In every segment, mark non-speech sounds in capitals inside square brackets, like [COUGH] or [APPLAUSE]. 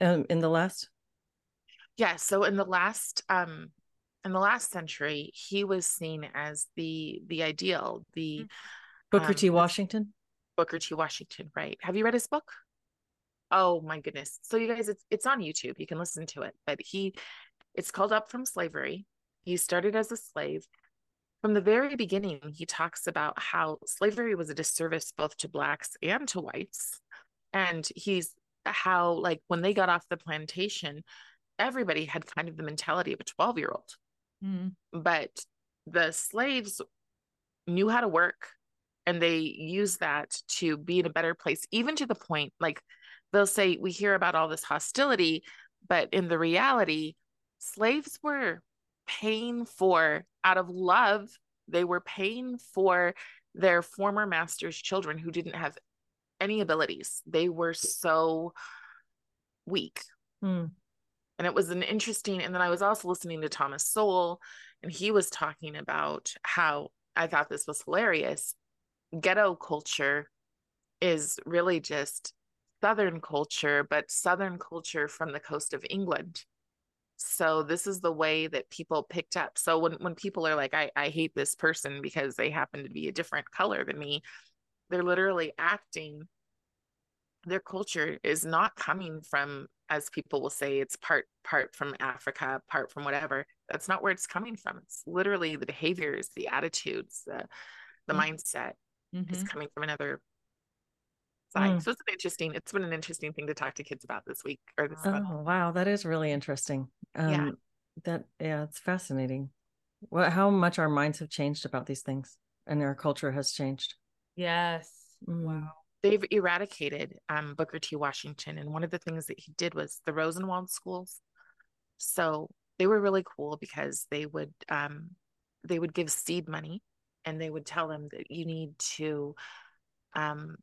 um, in the last? Yeah. So in the last um in the last century, he was seen as the the ideal, the Booker um, T. Washington. Booker T. Washington, right? Have you read his book? Oh my goodness. So you guys, it's it's on YouTube. You can listen to it. But he it's called Up from Slavery. He started as a slave. From the very beginning, he talks about how slavery was a disservice both to blacks and to whites. And he's how like when they got off the plantation, everybody had kind of the mentality of a 12 year old. Mm. But the slaves knew how to work and they used that to be in a better place, even to the point like they'll say, We hear about all this hostility, but in the reality, slaves were paying for, out of love, they were paying for their former master's children who didn't have any abilities. They were so weak. Mm. And it was an interesting, and then I was also listening to Thomas Sowell, and he was talking about how I thought this was hilarious. Ghetto culture is really just Southern culture, but Southern culture from the coast of England. So this is the way that people picked up. So when, when people are like, I, I hate this person because they happen to be a different color than me, they're literally acting. Their culture is not coming from, as people will say, it's part part from Africa, part from whatever. That's not where it's coming from. It's literally the behaviors, the attitudes, the the mm-hmm. mindset mm-hmm. is coming from another side. Mm. So it's an interesting, it's been an interesting thing to talk to kids about this week or this Oh month. wow, that is really interesting. Um Yeah. that yeah, it's fascinating. What how much our minds have changed about these things and our culture has changed. Yes. Mm. Wow. They've eradicated um, Booker T. Washington. And one of the things that he did was the Rosenwald schools. So they were really cool because they would um, they would give seed money and they would tell them that you need to um,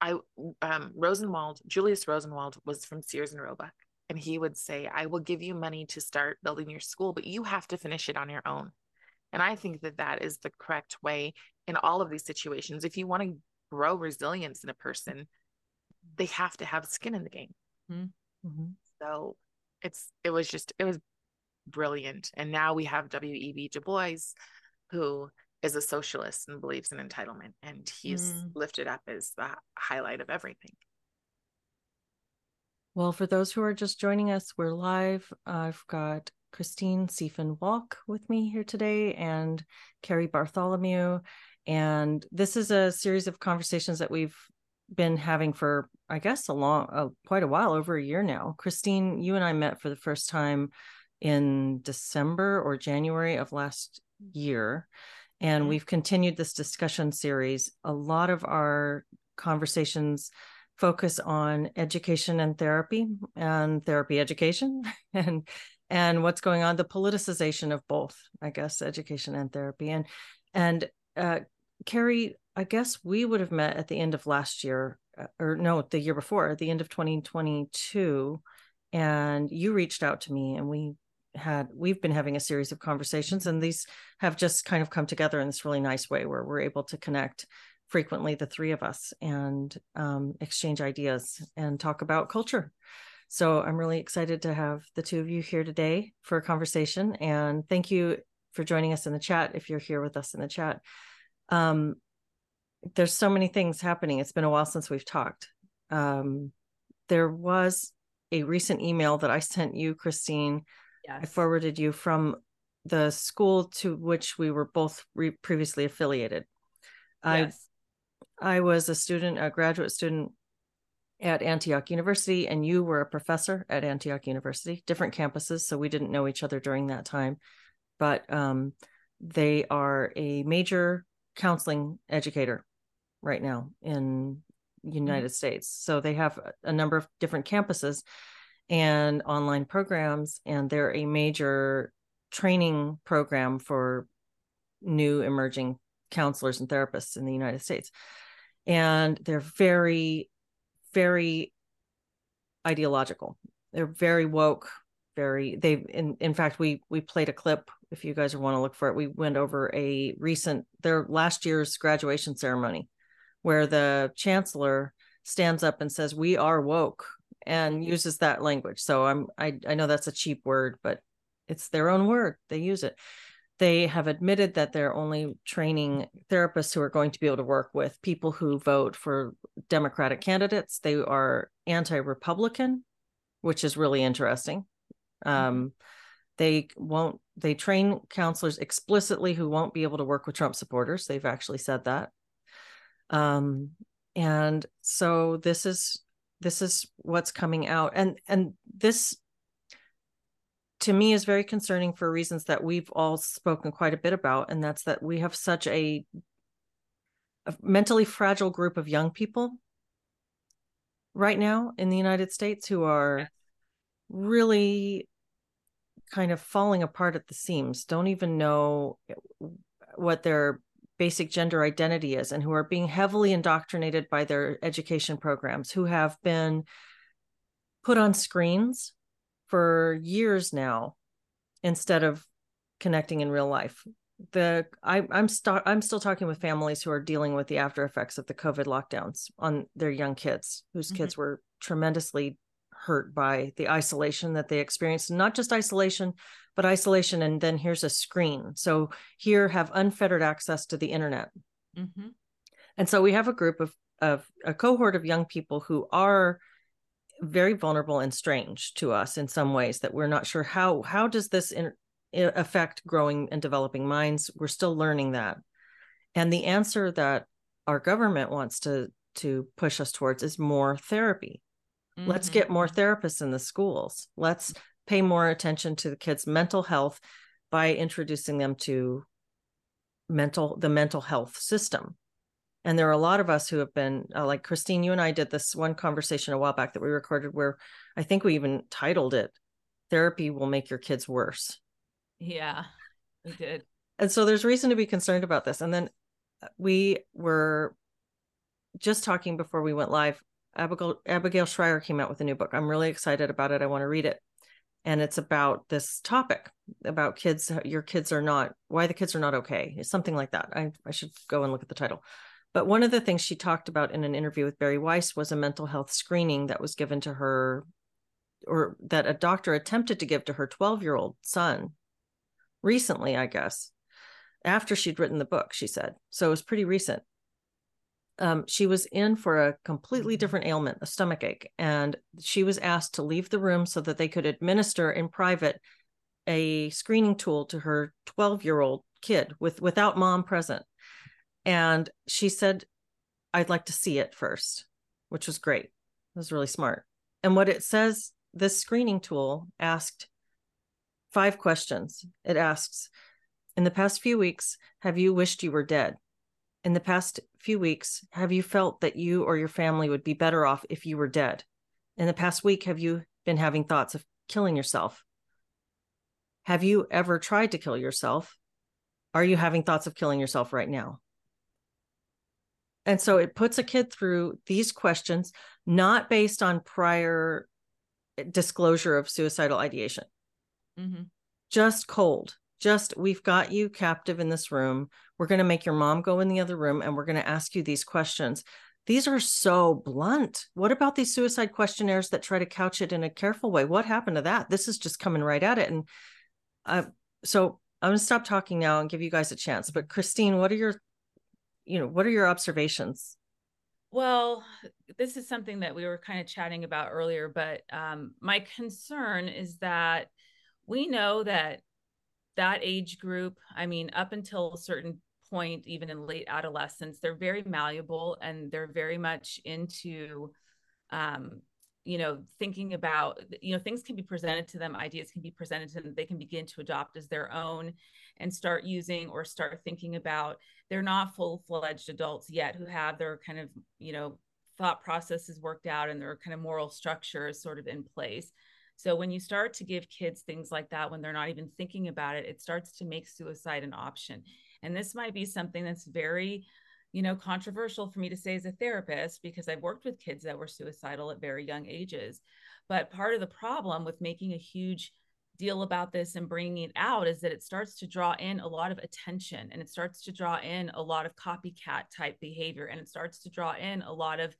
I um Rosenwald, Julius Rosenwald was from Sears and Roebuck, and he would say, "I will give you money to start building your school, but you have to finish it on your own." And I think that that is the correct way in all of these situations. If you want to grow resilience in a person, they have to have skin in the game. Mm-hmm. So it's it was just it was brilliant. And now we have W.E.B. Du Bois, who is a socialist and believes in entitlement, and he's Mm. lifted up as the highlight of everything. Well, for those who are just joining us, we're live. I've got Christine Sefein Wolk with me here today and Carrie Bartholomew. And this is a series of conversations that we've been having for, I guess, a long, uh, quite a while, over a year now. Christine, you and I met for the first time in December or January of last year. And Mhm. we've continued this discussion series. A lot of our conversations focus on education and therapy and therapy education [LAUGHS] and and what's going on the politicization of both i guess education and therapy. And and uh carrie i guess we would have met at the end of last year uh, or no the year before at the end of 2022 and you reached out to me and we had we've been having a series of conversations and these have just kind of come together in this really nice way where we're able to connect frequently the three of us and um, exchange ideas and talk about culture so i'm really excited to have the two of you here today for a conversation and thank you for joining us in the chat if you're here with us in the chat um, there's so many things happening it's been a while since we've talked um, there was a recent email that i sent you christine Yes. I forwarded you from the school to which we were both re- previously affiliated. yes. I I was a student, a graduate student at Antioch University, and you were a professor at Antioch University, different campuses, so we didn't know each other during that time. But um, they are a major counseling educator right now in United States. So they have a number of different campuses and online programs, and they're a major training program for new emerging counselors and therapists in the United States. And they're very, very ideological. They're very woke, very they in in fact we we played a clip if you guys want to look for it. We went over a recent their last year's graduation ceremony where the chancellor stands up and says, We are woke and uses that language. So I'm I I know that's a cheap word, but it's their own word. They use it. They have admitted that they're only training therapists who are going to be able to work with people who vote for Democratic candidates. They are anti-Republican, which is really interesting. Mm-hmm. Um, they won't. They train counselors explicitly who won't be able to work with Trump supporters. They've actually said that. Um, and so this is this is what's coming out, and and this to me is very concerning for reasons that we've all spoken quite a bit about and that's that we have such a, a, mentally fragile group of young people right now in the United States who are really kind of falling apart at the seams don't even know what their basic gender identity is and who are being heavily indoctrinated by their education programs who have been put on screens for years now instead of connecting in real life the I, I'm st- I'm still talking with families who are dealing with the after effects of the COVID lockdowns on their young kids, whose mm-hmm. kids were tremendously hurt by the isolation that they experienced. Not just isolation, but isolation, and then here's a screen. So here have unfettered access to the internet, mm-hmm. and so we have a group of of a cohort of young people who are very vulnerable and strange to us in some ways that we're not sure how how does this in, affect growing and developing minds? We're still learning that. And the answer that our government wants to to push us towards is more therapy. Mm-hmm. let's get more therapists in the schools. Let's pay more attention to the kids mental health by introducing them to mental the mental health system and there are a lot of us who have been uh, like christine you and i did this one conversation a while back that we recorded where i think we even titled it therapy will make your kids worse. Yeah we did. And so there's reason to be concerned about this. And then uh, we were just talking before we went live abigail abigail shrier came out with a new book. I'm really excited about it. I want to read it. And it's about this topic about kids your kids are not why the kids are not okay it's something like that. I, I should go and look at the title but one of the things she talked about in an interview with Bari Weiss was a mental health screening that was given to her, or that a doctor attempted to give to her 12 year old son recently, I guess, after she'd written the book, she said. So it was pretty recent. Um, she was in for a completely mm-hmm. different ailment, a stomach ache, and she was asked to leave the room so that they could administer in private a screening tool to her 12 year old kid with without mom present and she said, I'd like to see it first, which was great. It was really smart. And what it says, this screening tool asked five questions. It asks, in the past few weeks, have you wished you were dead? In the past few weeks, have you felt that you or your family would be better off if you were dead? In the past week, have you been having thoughts of killing yourself? Have you ever tried to kill yourself? Are you having thoughts of killing yourself right now? And so it puts a kid through these questions, not based on prior disclosure of suicidal ideation. Mm-hmm. Just cold. Just, we've got you captive in this room. We're going to make your mom go in the other room and we're going to ask you these questions. These are so blunt. What about these suicide questionnaires that try to couch it in a careful way? What happened to that? This is just coming right at it. And uh, so I'm going to stop talking now and give you guys a chance. But Christine, what are your you know what are your observations? Well this is something that we were kind of chatting about earlier but um, my concern is that we know that that age group i mean up until a certain point even in late adolescence they're very malleable and they're very much into um, you know thinking about you know things can be presented to them ideas can be presented to them they can begin to adopt as their own and start using or start thinking about they're not full-fledged adults yet who have their kind of you know thought processes worked out and their kind of moral structure is sort of in place. So when you start to give kids things like that when they're not even thinking about it it starts to make suicide an option. And this might be something that's very you know controversial for me to say as a therapist because i've worked with kids that were suicidal at very young ages but part of the problem with making a huge deal about this and bringing it out is that it starts to draw in a lot of attention and it starts to draw in a lot of copycat type behavior and it starts to draw in a lot of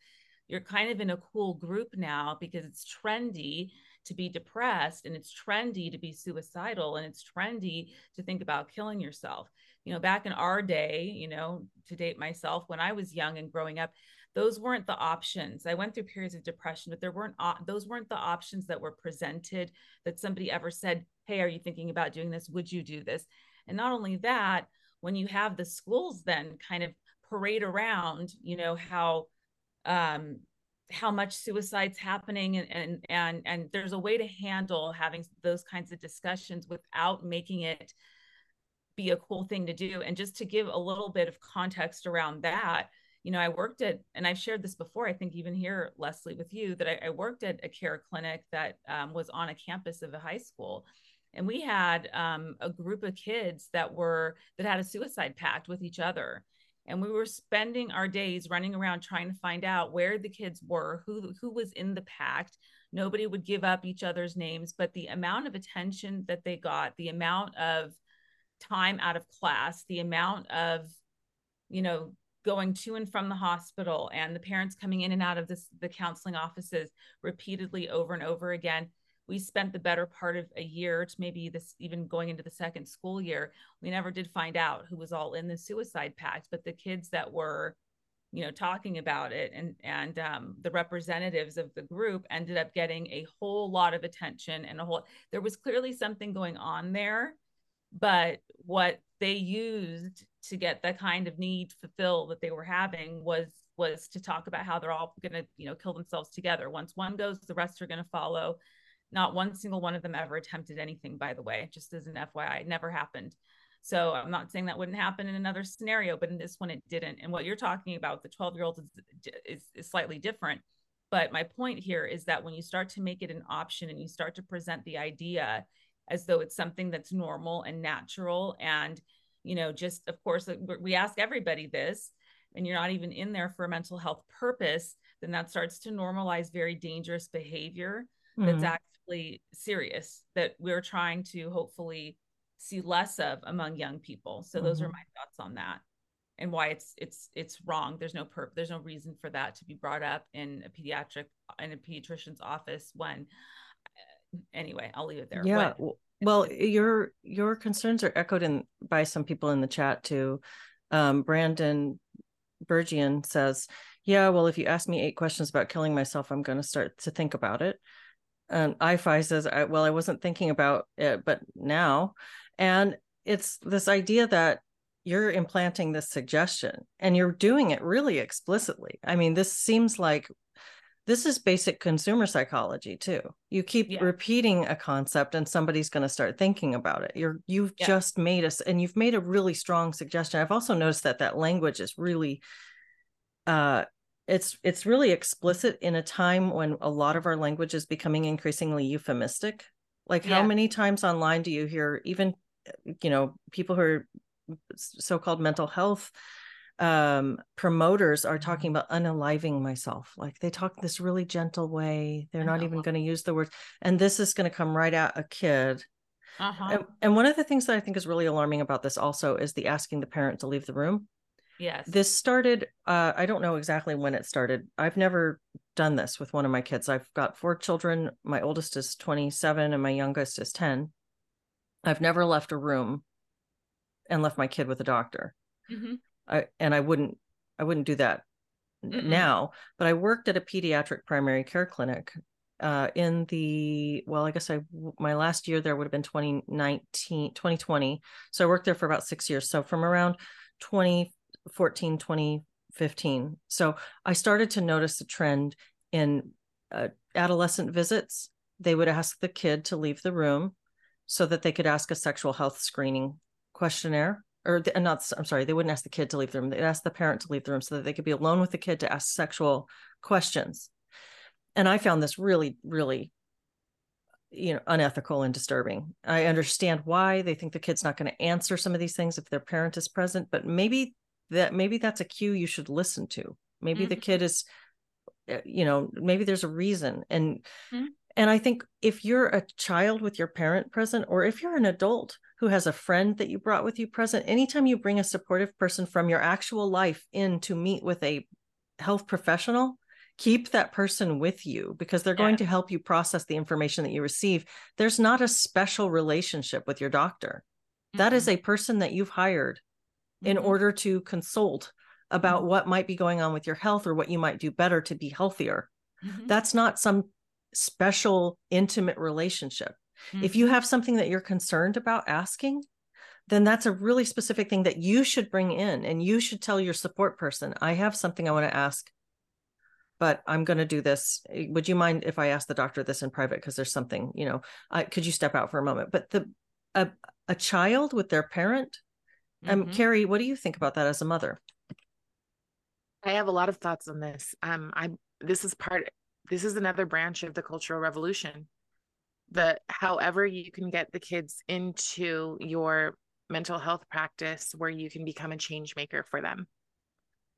you're kind of in a cool group now because it's trendy to be depressed and it's trendy to be suicidal and it's trendy to think about killing yourself. You know, back in our day, you know, to date myself, when I was young and growing up, those weren't the options. I went through periods of depression, but there weren't those weren't the options that were presented that somebody ever said, "Hey, are you thinking about doing this? Would you do this?" And not only that, when you have the schools then kind of parade around, you know, how um how much suicide's happening and and and and there's a way to handle having those kinds of discussions without making it be a cool thing to do. And just to give a little bit of context around that you know i worked at and i've shared this before i think even here leslie with you that i, I worked at a care clinic that um, was on a campus of a high school. And we had um, a group of kids that were that had a suicide pact with each other. And we were spending our days running around trying to find out where the kids were who who was in the pact. Nobody would give up each other's names but the amount of attention that they got the amount of time out of class the amount of you know going to and from the hospital and the parents coming in and out of this the counseling offices repeatedly over and over again. We spent the better part of a year to maybe this even going into the second school year. We never did find out who was all in the suicide pact but the kids that were you know talking about it and and um, the representatives of the group ended up getting a whole lot of attention and a whole there was clearly something going on there but what they used to get the kind of need fulfilled that they were having was was to talk about how they're all going to you know kill themselves together once one goes the rest are going to follow not one single one of them ever attempted anything, by the way, just as an FYI, it never happened. So I'm not saying that wouldn't happen in another scenario, but in this one it didn't. And what you're talking about, the 12 year old is, is, is slightly different. But my point here is that when you start to make it an option and you start to present the idea as though it's something that's normal and natural, and you know, just of course, we ask everybody this, and you're not even in there for a mental health purpose, then that starts to normalize very dangerous behavior that's mm-hmm. actually serious that we're trying to hopefully see less of among young people. So mm-hmm. those are mm-hmm. my thoughts on that and why it's it's it's wrong. There's no perp there's no reason for that to be brought up in a pediatric in a pediatrician's office when anyway, I'll leave it there. Yeah. What? Well, your your concerns are echoed in by some people in the chat too. Um, Brandon Bergian says, "Yeah, well, if you ask me eight questions about killing myself, I'm going to start to think about it." and ifi says I, well i wasn't thinking about it but now and it's this idea that you're implanting this suggestion and you're doing it really explicitly i mean this seems like this is basic consumer psychology too you keep yeah. repeating a concept and somebody's going to start thinking about it you're you've yeah. just made us and you've made a really strong suggestion i've also noticed that that language is really uh it's it's really explicit in a time when a lot of our language is becoming increasingly euphemistic like yeah. how many times online do you hear even you know people who are so-called mental health um promoters are talking about unaliving myself like they talk this really gentle way they're not even going to use the word and this is going to come right at a kid uh-huh. and, and one of the things that i think is really alarming about this also is the asking the parent to leave the room Yes. This started, uh, I don't know exactly when it started. I've never done this with one of my kids. I've got four children. My oldest is 27 and my youngest is 10. I've never left a room and left my kid with a doctor. Mm-hmm. I, and I wouldn't, I wouldn't do that Mm-mm. now, but I worked at a pediatric primary care clinic uh, in the well i guess i my last year there would have been 2019 2020 so i worked there for about six years. So from around 20 14 2015 so i started to notice a trend in uh, adolescent visits. They would ask the kid to leave the room so that they could ask a sexual health screening questionnaire or the, not i'm sorry they wouldn't ask the kid to leave the room they'd ask the parent to leave the room so that they could be alone with the kid to ask sexual questions and i found this really really you know unethical and disturbing i understand why they think the kid's not going to answer some of these things if their parent is present but maybe that maybe that's a cue you should listen to maybe mm-hmm. the kid is eh, you know maybe there's a reason and mm-hmm. and i think if you're a child with your parent present or if you're an adult who has a friend that you brought with you present anytime you bring a supportive person from your actual life in to meet with a health professional keep that person with you because they're going to help you process the information that you receive there's not a special relationship with your doctor That is a person that you've hired in Mhm. order to consult about Mhm. what might be going on with your health or what you might do better to be healthier Mhm. that's not some special intimate relationship if Mm-hmm. you have something that you're concerned about asking then that's a really specific thing that you should bring in and you should tell your support person i have something i want to ask but i'm going to do this Eh, would you mind if i ask the doctor this in private because there's something you know I, could you step out for a moment but the a, a child with their parent um Mhm. carrie what do you think about that as a mother I have a lot of thoughts on this. Um, I this is part. This is another branch of the cultural revolution. The however you can get the kids into your mental health practice where you can become a change maker for them.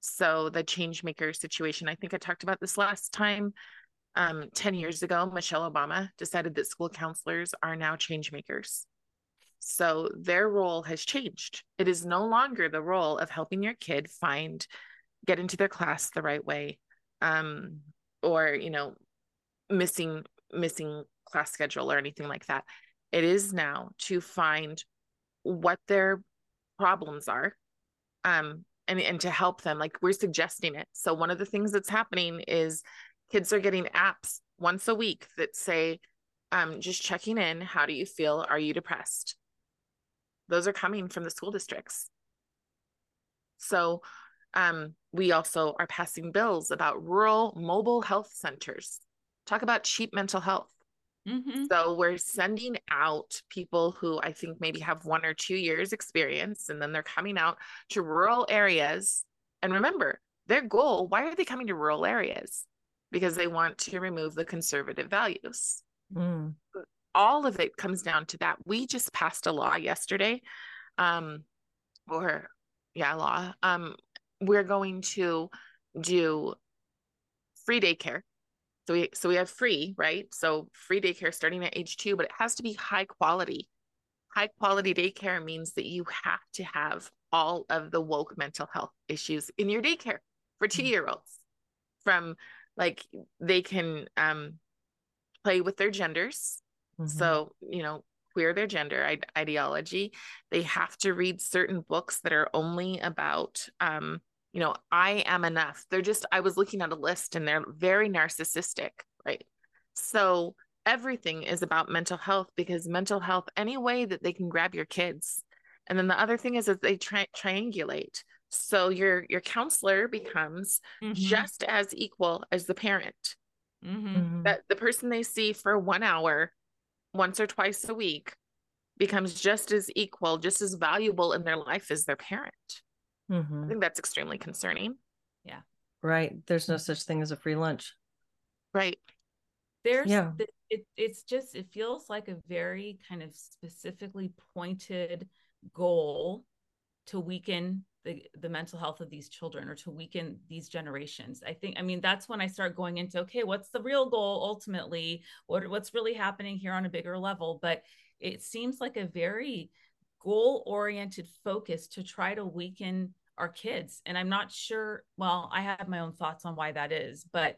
So the change maker situation. I think I talked about this last time. Um, ten years ago, Michelle Obama decided that school counselors are now change makers. So their role has changed. It is no longer the role of helping your kid find get into their class the right way um or you know missing missing class schedule or anything like that. It is now to find what their problems are um and and to help them. Like we're suggesting it. So one of the things that's happening is kids are getting apps once a week that say um just checking in how do you feel? Are you depressed? Those are coming from the school districts. So um, we also are passing bills about rural mobile health centers. Talk about cheap mental health. Mhm. So we're sending out people who I think maybe have one or two years experience, and then they're coming out to rural areas. And remember, their goal, why are they coming to rural areas? Because they want to remove the conservative values Mm. all of it comes down to that. We just passed a law yesterday, um, or yeah, law. Um, we're going to do free daycare. So we so we have free, right? So free daycare starting at age two, but it has to be high quality. High quality daycare means that you have to have all of the woke mental health issues in your daycare for two year olds. From like they can um play with their genders Mhm. so, you know, queer their gender ide- ideology. They have to read certain books that are only about, um, you know, I am enough. They're just, I was looking at a list and they're very narcissistic, right? So everything is about mental health because mental health, any way that they can grab your kids. And then the other thing is that they tri- triangulate. So your your counselor becomes Mhm. just as equal as the parent Mhm. Mhm. that the person they see for one hour once or twice a week becomes just as equal, just as valuable in their life as their parent. I Mhm. think that's extremely concerning. Yeah. Right there's no such thing as a free lunch Right. there's Yeah. th- it, it's just it feels like a very kind of specifically pointed goal to weaken the the mental health of these children or to weaken these generations i think i mean that's when i start going into okay what's the real goal ultimately what what's really happening here on a bigger level but it seems like a very goal oriented focus to try to weaken our kids and i'm not sure well i have my own thoughts on why that is but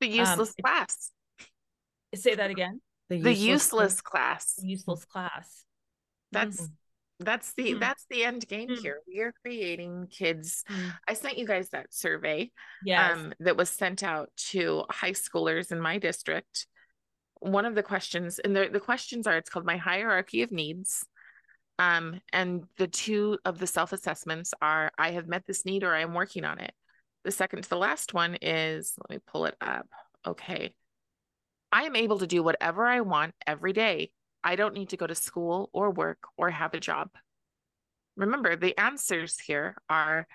The useless it- class. say that again The useless class. useless class. That's that's the Mm. that's the end game Mm. here. We are creating kids. Mm. I sent you guys that survey Yes. um, that was sent out to high schoolers in my district. One of the questions, and the, the questions are it's called My Hierarchy of Needs. Um, and the two of the self assessments are I have met this need or I am working on it. The second to the last one is let me pull it up. Okay. I am able to do whatever I want every day. I don't need to go to school or work or have a job. Remember, the answers here are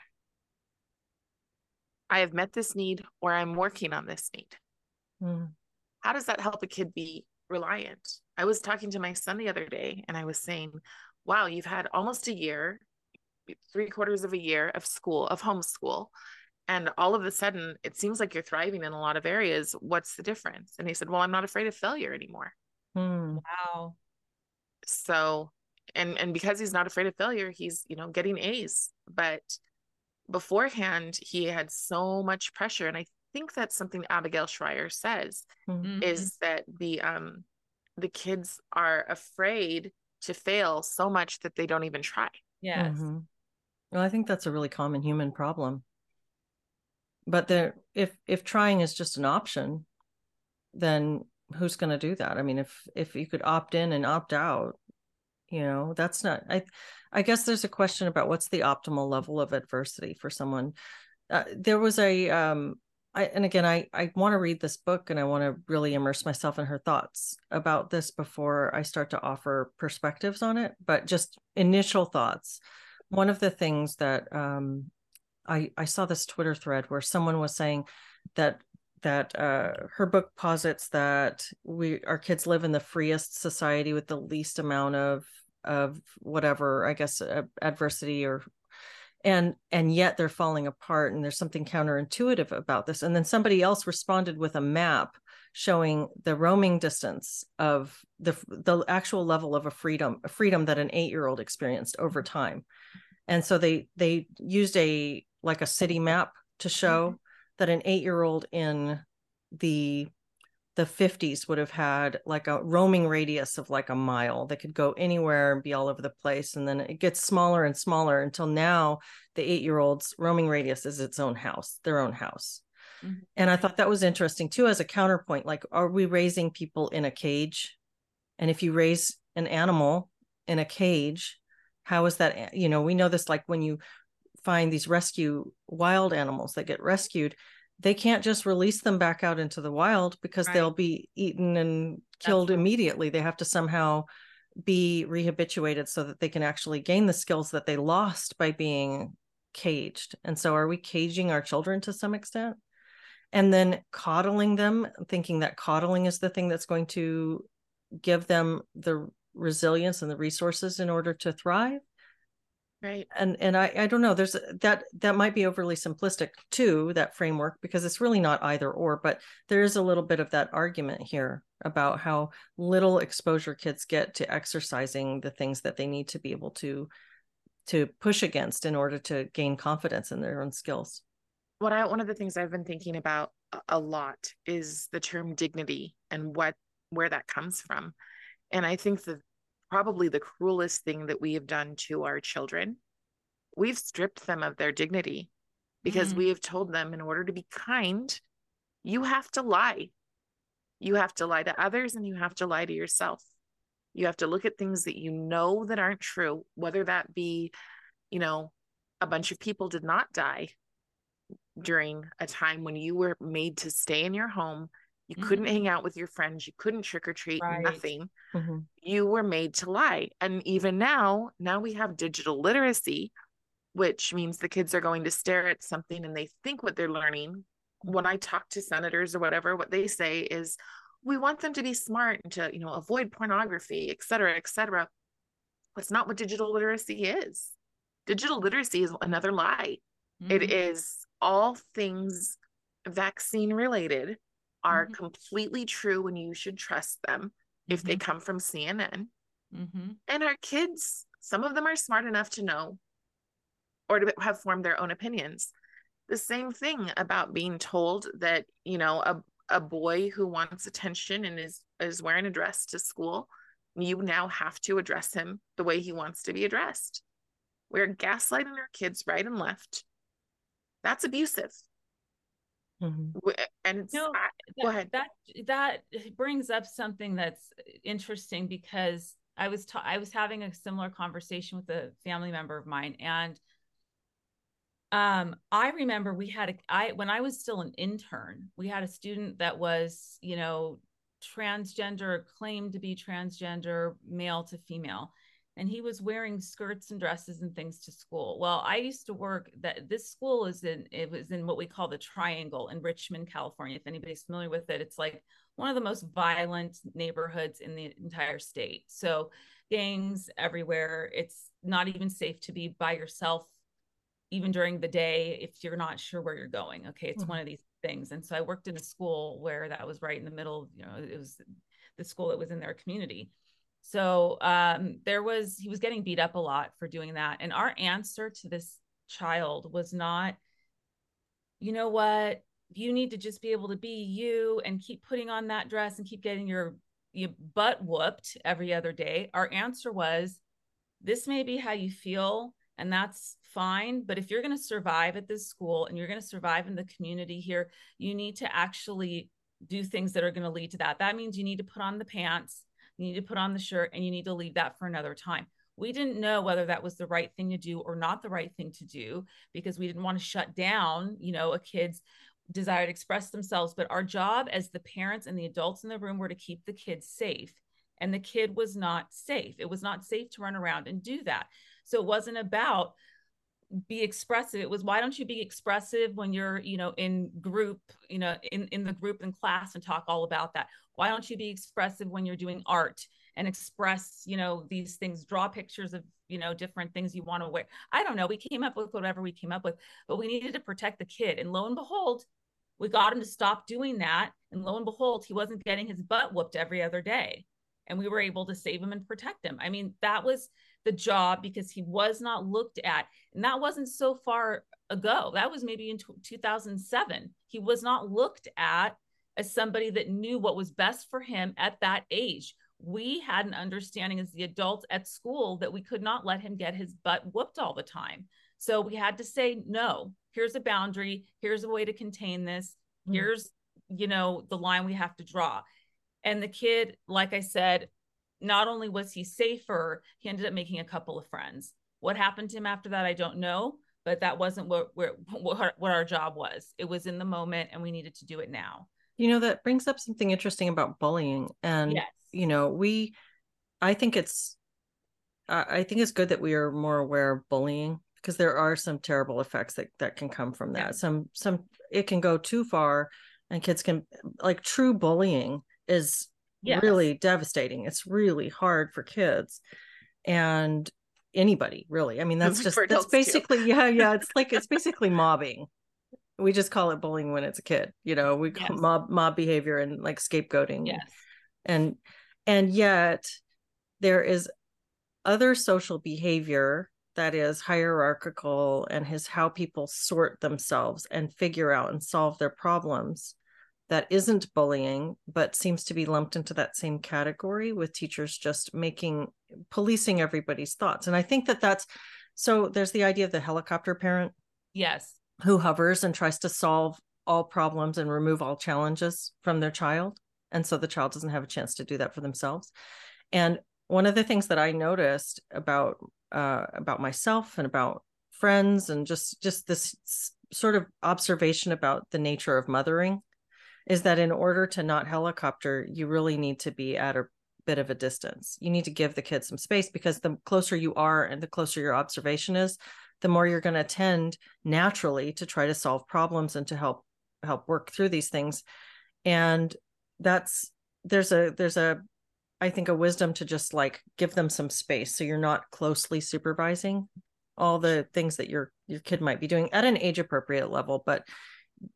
I have met this need or I'm working on this need. Mm. How does that help a kid be reliant? I was talking to my son the other day and I was saying, wow, you've had almost a year, three quarters of a year of school, of homeschool. And all of a sudden, it seems like you're thriving in a lot of areas. What's the difference? And he said, well, I'm not afraid of failure anymore. Mm. wow. so and and because he's not afraid of failure he's you know getting a's but beforehand he had so much pressure and i think that's something Abigail Shrier says Mhm. is that the um the kids are afraid to fail so much that they don't even try. Yes. Mhm. Well, I think that's a really common human problem. But there, if if trying is just an option, then who's going to do that? I mean, if if you could opt in and opt out, you know, that's not. I I guess there's a question about what's the optimal level of adversity for someone. Uh, there was a um I, and again, I, I want to read this book and I want to really immerse myself in her thoughts about this before I start to offer perspectives on it. But just initial thoughts. One of the things that um, I, I saw this Twitter thread where someone was saying that that uh, her book posits that we our kids live in the freest society with the least amount of of whatever I guess uh, adversity or and and yet they're falling apart and there's something counterintuitive about this and then somebody else responded with a map showing the roaming distance of the the actual level of a freedom a freedom that an 8-year-old experienced over time and so they they used a like a city map to show mm-hmm. that an 8-year-old in the the 50s would have had like a roaming radius of like a mile. They could go anywhere and be all over the place and then it gets smaller and smaller until now the eight year old's roaming radius is its own house their own house. Mm-hmm. and i thought that was interesting too as a counterpoint like are we raising people in a cage? And if you raise an animal in a cage how is that you know we know this like when you find these rescue wild animals that get rescued they can't just release them back out into the wild because right. they'll be eaten and killed That's immediately. They have to somehow be rehabituated so that they can actually gain the skills that they lost by being caged. And so, are we caging our children to some extent? And then coddling them, thinking that coddling is the thing that's going to give them the resilience and the resources in order to thrive right. And and i i don't know there's that that might be overly simplistic too that framework because it's really not either or but there is a little bit of that argument here about how little exposure kids get to exercising the things that they need to be able to to push against in order to gain confidence in their own skills. What i one of the things i've been thinking about a lot is the term dignity and what where that comes from. And i think that probably the cruelest thing that we have done to our children. We've stripped them of their dignity because mm. we have told them in order to be kind, you have to lie. You have to lie to others and you have to lie to yourself. You have to look at things that you know that aren't true, whether that be, you know, a bunch of people did not die during a time when you were made to stay in your home you mm-hmm. couldn't hang out with your friends. You couldn't trick or treat, right. nothing. Mm-hmm. You were made to lie. And even now, now we have digital literacy, which means the kids are going to stare at something and they think what they're learning. When I talk to senators or whatever, what they say is, we want them to be smart and to, you know, avoid pornography, et cetera, et cetera. That's not what digital literacy is. Digital literacy is another lie. Mm-hmm. It is all things vaccine related are mm-hmm. completely true and you should trust them mm-hmm. if they mm-hmm. come from CNN. Mm-hmm. And our kids, some of them are smart enough to know or to have formed their own opinions. The same thing about being told that, you know, a, a boy who wants attention and is is wearing a dress to school, you now have to address him the way he wants to be addressed. We're gaslighting our kids right and left. That's abusive. Mm-hmm. And no, I, go ahead. That that brings up something that's interesting because I was ta- I was having a similar conversation with a family member of mine, and um, I remember we had a I when I was still an intern, we had a student that was you know transgender, claimed to be transgender, male to female, and he was wearing skirts and dresses and things to school. Well, I used to work that this school is in it was in what we call the Triangle in Richmond, California. If anybody's familiar with it, it's like one of the most violent neighborhoods in the entire state. So gangs everywhere. It's not even safe to be by yourself even during the day if you're not sure where you're going. Okay, it's mm-hmm. one of these things. And so I worked in a school where that was right in the middle, you know, it was the school that was in their community so um, there was, he was getting beat up a lot for doing that. And our answer to this child was not, you know what, you need to just be able to be you and keep putting on that dress and keep getting your, your butt whooped every other day. Our answer was, this may be how you feel, and that's fine. But if you're going to survive at this school and you're going to survive in the community here, you need to actually do things that are going to lead to that. That means you need to put on the pants, you need to put on the shirt, and you need to leave that for another time. We didn't know whether that was the right thing to do or not the right thing to do because we didn't want to shut down, you know, a kid's desire to express themselves. But our job as the parents and the adults in the room were to keep the kids safe. And the kid was not safe. It was not safe to run around and do that. So it wasn't about be expressive it was why don't you be expressive when you're you know in group you know in in the group in class and talk all about that? Why don't you be expressive when you're doing art and express you know these things draw pictures of you know different things you want to wear? I don't know we came up with whatever we came up with but we needed to protect the kid and lo and behold we got him to stop doing that and lo and behold he wasn't getting his butt whooped every other day and we were able to save him and protect him. I mean that was the job because he was not looked at. And that wasn't so far ago. That was maybe in t- 2007. He was not looked at as somebody that knew what was best for him at that age. We had an understanding as the adults at school that we could not let him get his butt whooped all the time. So we had to say, no, here's a boundary. Here's a way to contain this. Mm-hmm. Here's, you know, the line we have to draw. And the kid, like I said, not only was he safer, he ended up making a couple of friends. What happened to him after that, I don't know, but that wasn't what what, what our job was. It was in the moment, and we needed to do it now. You know, that brings up something interesting about bullying, and yes. you know, we, I think it's, I think it's good that we are more aware of bullying because there are some terrible effects that that can come from that. Yeah. Some some it can go too far, and kids can like true bullying is yes. really devastating. It's really hard for kids and anybody really. I mean, that's [LAUGHS] just that's basically too. yeah, yeah. It's like it's [LAUGHS] basically mobbing. We just call it bullying when it's a kid. You know, we call yes. mob mob behavior and like scapegoating. Yes. And and yet there is other social behavior that is hierarchical and is how people sort themselves and figure out and solve their problems that isn't bullying but seems to be lumped into that same category with teachers just making policing everybody's thoughts. And i think that that's so there's the idea of the helicopter parent yes. who hovers and tries to solve all problems and remove all challenges from their child. And so the child doesn't have a chance to do that for themselves. And one of the things that i noticed about uh, about myself and about friends and just just this sort of observation about the nature of mothering is that in order to not helicopter, you really need to be at a bit of a distance. You need to give the kids some space because the closer you are and the closer your observation is, the more you're going to tend naturally to try to solve problems and to help help work through these things. And that's there's a there's a I think a wisdom to just like give them some space so you're not closely supervising all the things that your your kid might be doing at an age appropriate level but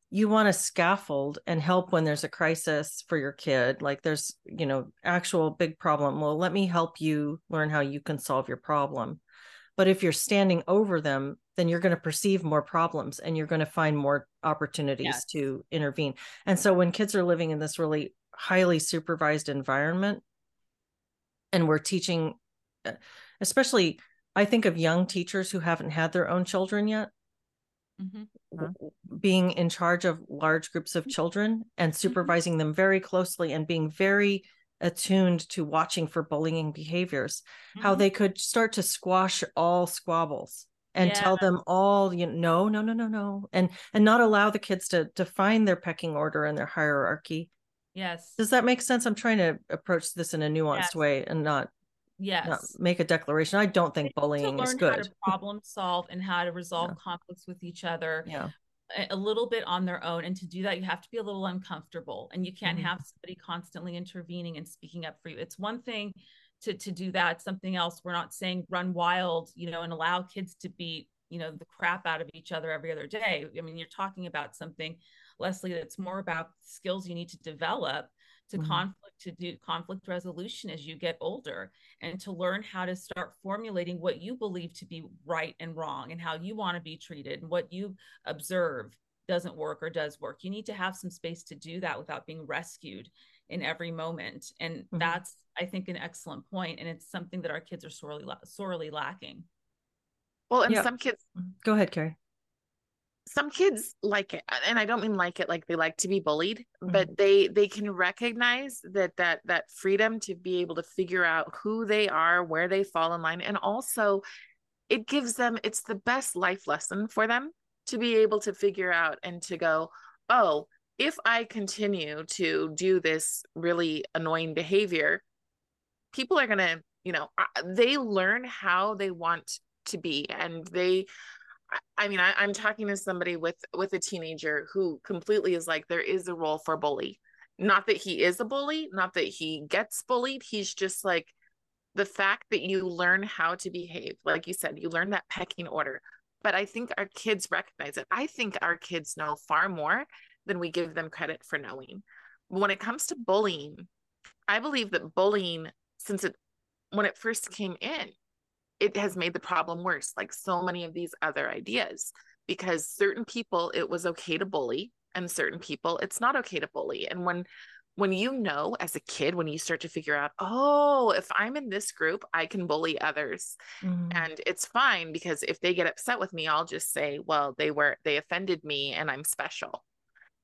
you want to scaffold and help when there's a crisis for your kid like there's you know actual big problem. Well let me help you learn how you can solve your problem. But if you're standing over them then you're going to perceive more problems and you're going to find more opportunities yes. to intervene. And so when kids are living in this really highly supervised environment and we're teaching especially i think of young teachers who haven't had their own children yet mm-hmm. being in charge of large groups of mm-hmm. children and mm-hmm. supervising mm-hmm. them very closely and being very attuned to watching for bullying behaviors mm-hmm. how they could start to squash all squabbles and yeah. tell them all you know no no no no no and and not allow the kids to to find their pecking order and their hierarchy yes does that make sense i'm trying to approach this in a nuanced yes. way and not yes. make a declaration. I don't think bullying is good how to problem solve and how to resolve yeah. conflicts with each other yeah. a little bit on their own and to do that you have to be a little uncomfortable and you can't mm-hmm. have somebody constantly intervening and speaking up for you. It's one thing to to do that. Something else. We're not saying run wild you know and allow kids to beat you know the crap out of each other every other day. I mean you're talking about something leslie that's more about skills you need to develop to mm-hmm. conflict to do conflict resolution as you get older and to learn how to start formulating what you believe to be right and wrong and how you want to be treated and what you observe doesn't work or does work. You need to have some space to do that without being rescued in every moment. And mm-hmm. that's, I think, an excellent point. And it's something that our kids are sorely, sorely lacking. Well, and some kids. Go ahead, Carrie some kids like it and i don't mean like it like they like to be bullied mm-hmm. but they they can recognize that that that freedom to be able to figure out who they are where they fall in line and also it gives them it's the best life lesson for them to be able to figure out and to go oh if i continue to do this really annoying behavior people are going to you know they learn how they want to be and they I mean, I, am talking to somebody with with a teenager who completely is like, there is a role for bully. Not that he is a bully, not that he gets bullied. He's just like the fact that you learn how to behave. Like you said, you learn that pecking order. But I think our kids recognize it. I think our kids know far more than we give them credit for knowing. When it comes to bullying, I believe that bullying, since it when it first came in, it has made the problem worse, like so many of these other ideas, because certain people it was okay to bully, and certain people it's not okay to bully. And when when you know as a kid, when you start to figure out, oh, if I'm in this group, I can bully others. Mm-hmm. And it's fine because if they get upset with me, I'll just say, well, they were, they offended me and I'm special.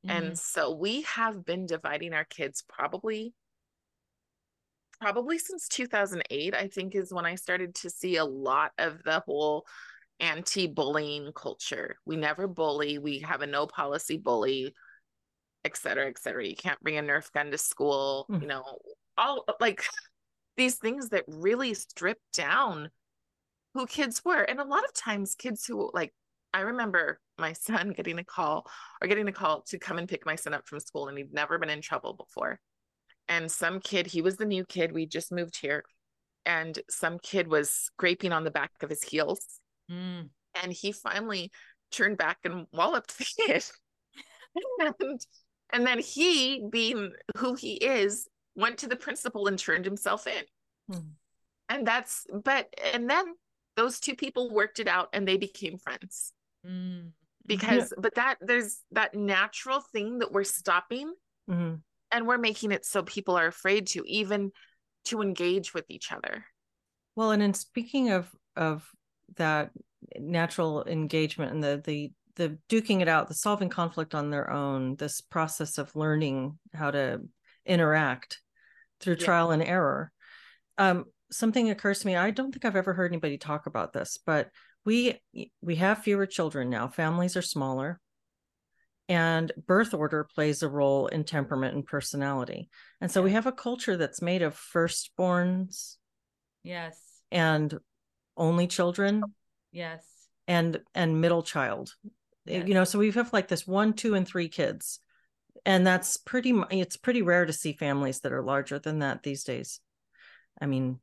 Mm-hmm. And so we have been dividing our kids probably probably since 2008 i think is when i started to see a lot of the whole anti-bullying culture. We never bully we have a no policy bully et cetera et cetera. You can't bring a nerf gun to school mm. you know all like [LAUGHS] these things that really strip down who kids were. And a lot of times kids who like i remember my [LAUGHS] son getting a call or getting a call to come and pick my son up from school and he'd never been in trouble before and some kid, he was the new kid, we just moved here, and some kid was scraping on the back of his heels. Mm. And he finally turned back and walloped the kid. [LAUGHS] and, and then he, being who he is, went to the principal and turned himself in. Mm. And that's, but, and then those two people worked it out and they became friends. Mm. Because, yeah. but that, there's that natural thing that we're stopping. Mm-hmm and we're making it so people are afraid to even to engage with each other. Well and in speaking of of that natural engagement and the the the duking it out the solving conflict on their own this process of learning how to interact through yeah. trial and error. Um, something occurs to me i don't think i've ever heard anybody talk about this but we we have fewer children now. Families are smaller and birth order plays a role in temperament and personality. And so yeah. we have a culture that's made of firstborns yes. and only children yes. and and middle child. Yes. you know so we have like this one two and three kids. And that's pretty it's pretty rare to see families that are larger than that these days. I mean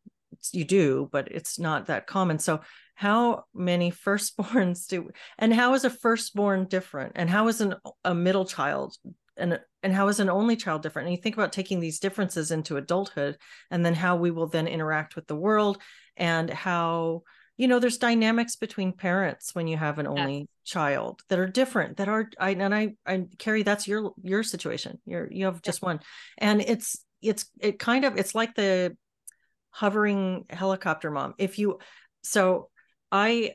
you do but it's not that common. So how many [LAUGHS] firstborns do and how is a firstborn different? And how is an a middle child and and how is an only child different? And you think about taking these differences into adulthood and then how we will then interact with the world and how you know there's dynamics between parents when you have an only yes. child that are different that are i and i i carrie that's your your situation. You're you have just one. And it's it's it kind of it's like the hovering helicopter mom. If you, so I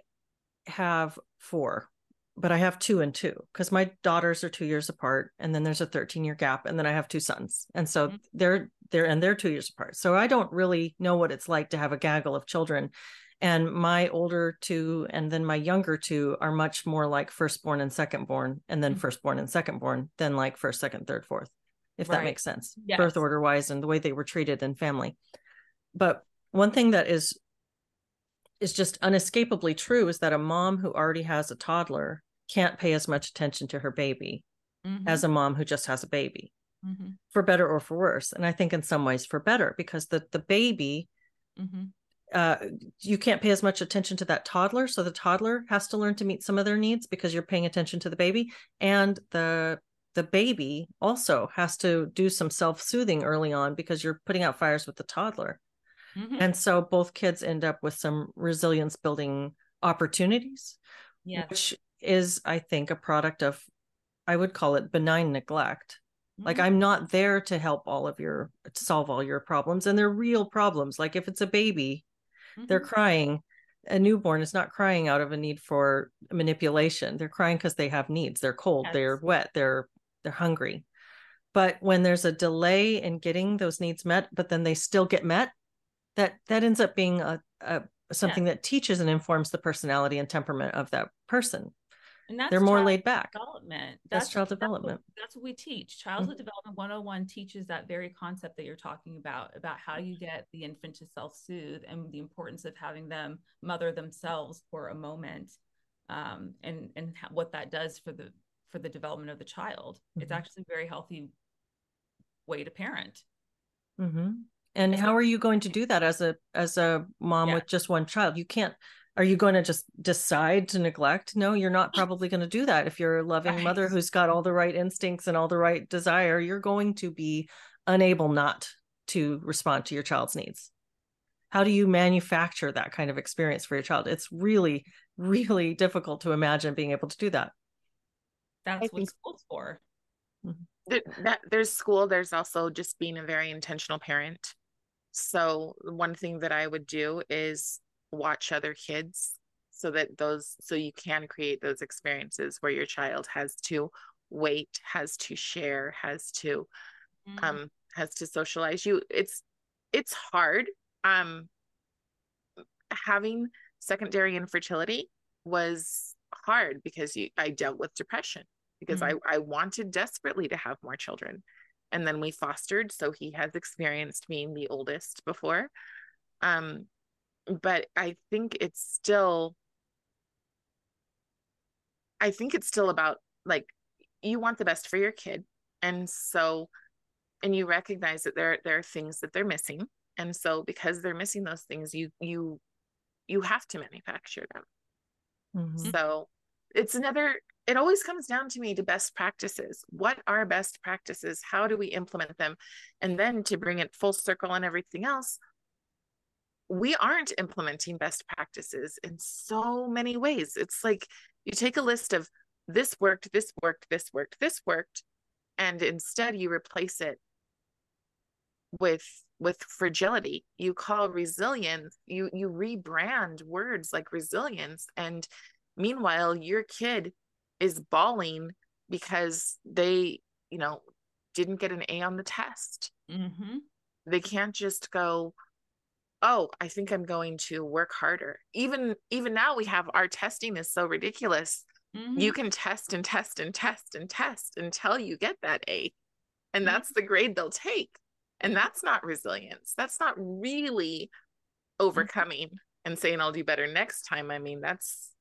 have four, but I have two and two because my daughters are two years apart, and then there's a 13 year gap, and then I have two sons, and so mm-hmm. they're they're and they're two years apart. So I don't really know what it's like to have a gaggle of children. And my older two and then my younger two are much more like firstborn and secondborn, and then mm-hmm. firstborn and secondborn than like first, second, third, fourth, if right. that makes sense, yes. birth order wise, and the way they were treated in family but one thing that is is just unescapably true is that a mom who already has a toddler can't pay as much attention to her baby mm-hmm. as a mom who just has a baby mm-hmm. for better or for worse and i think in some ways for better because the the baby mm-hmm. uh, you can't pay as much attention to that toddler so the toddler has to learn to meet some of their needs because you're paying attention to the baby and the the baby also has to do some self-soothing early on because you're putting out fires with the toddler Mm-hmm. And so both kids end up with some resilience building opportunities, yes. which is, I think, a product of I would call it benign neglect. Like Mhm. I'm not there to help all of your to solve all your problems and they're real problems. Like if it's a baby, they're Mhm. crying. A newborn is not crying out of a need for manipulation. They're crying because they have needs. They're cold, they're wet, they're they're hungry. But when there's a delay in getting those needs met, but then they still get met, that that ends up being a, a something that teaches and informs the personality and temperament of that person. And that's They're more child laid back. development. That's child what- development. Mm-hmm. That's what we teach. Childhood Development 101 teaches that very concept that you're talking about, about how you get the infant to self-soothe and the importance of having them mother themselves for a moment, um, and and what that does for the for the development of the child. It's Mhm. actually a very healthy way to parent. hmm And how are you going to do that as a as a mom Yeah. with just one child? You can't. Are you going to just decide to neglect? No, you're not mm. probably going to do that. If you're a loving mother who's got all the right instincts and all the right desire, you're going to be unable not to respond to your child's needs. How do you manufacture that kind of experience for your child? It's really, really difficult to imagine being able to do that. That's what think- school's for. Mm-hmm. there, that there's school there's also just being a very intentional parent so one thing that i would do is watch other kids so that those so you can create those experiences where your child has to wait has to share has to Mhm. um has to socialize you. It's it's hard um having secondary infertility was hard because you I dealt with depression because I I wanted desperately to have more children and then we fostered so he has experienced being the oldest before um but I think it's still I think it's still about like you want the best for your kid and so and you recognize that there there are things that they're missing and so because they're missing those things you you you have to manufacture them Mhm. so it's another it always comes down to me to best practices. What are best practices? How do we implement them? And then to bring it full circle on everything else we aren't implementing best practices in so many ways. It's like you take a list of this worked this worked this worked this worked and instead you replace it with with fragility. You call resilience you you rebrand words like resilience and meanwhile your kid is bawling because they you know didn't get an a on the test Mhm. they can't just go oh i think i'm going to work harder even even now we have our testing is so ridiculous Mhm. you can test and test and test and test until you get that A. And Mhm. that's the grade they'll take. And that's not resilience. That's not really overcoming and saying I'll do better next time. I mean, that's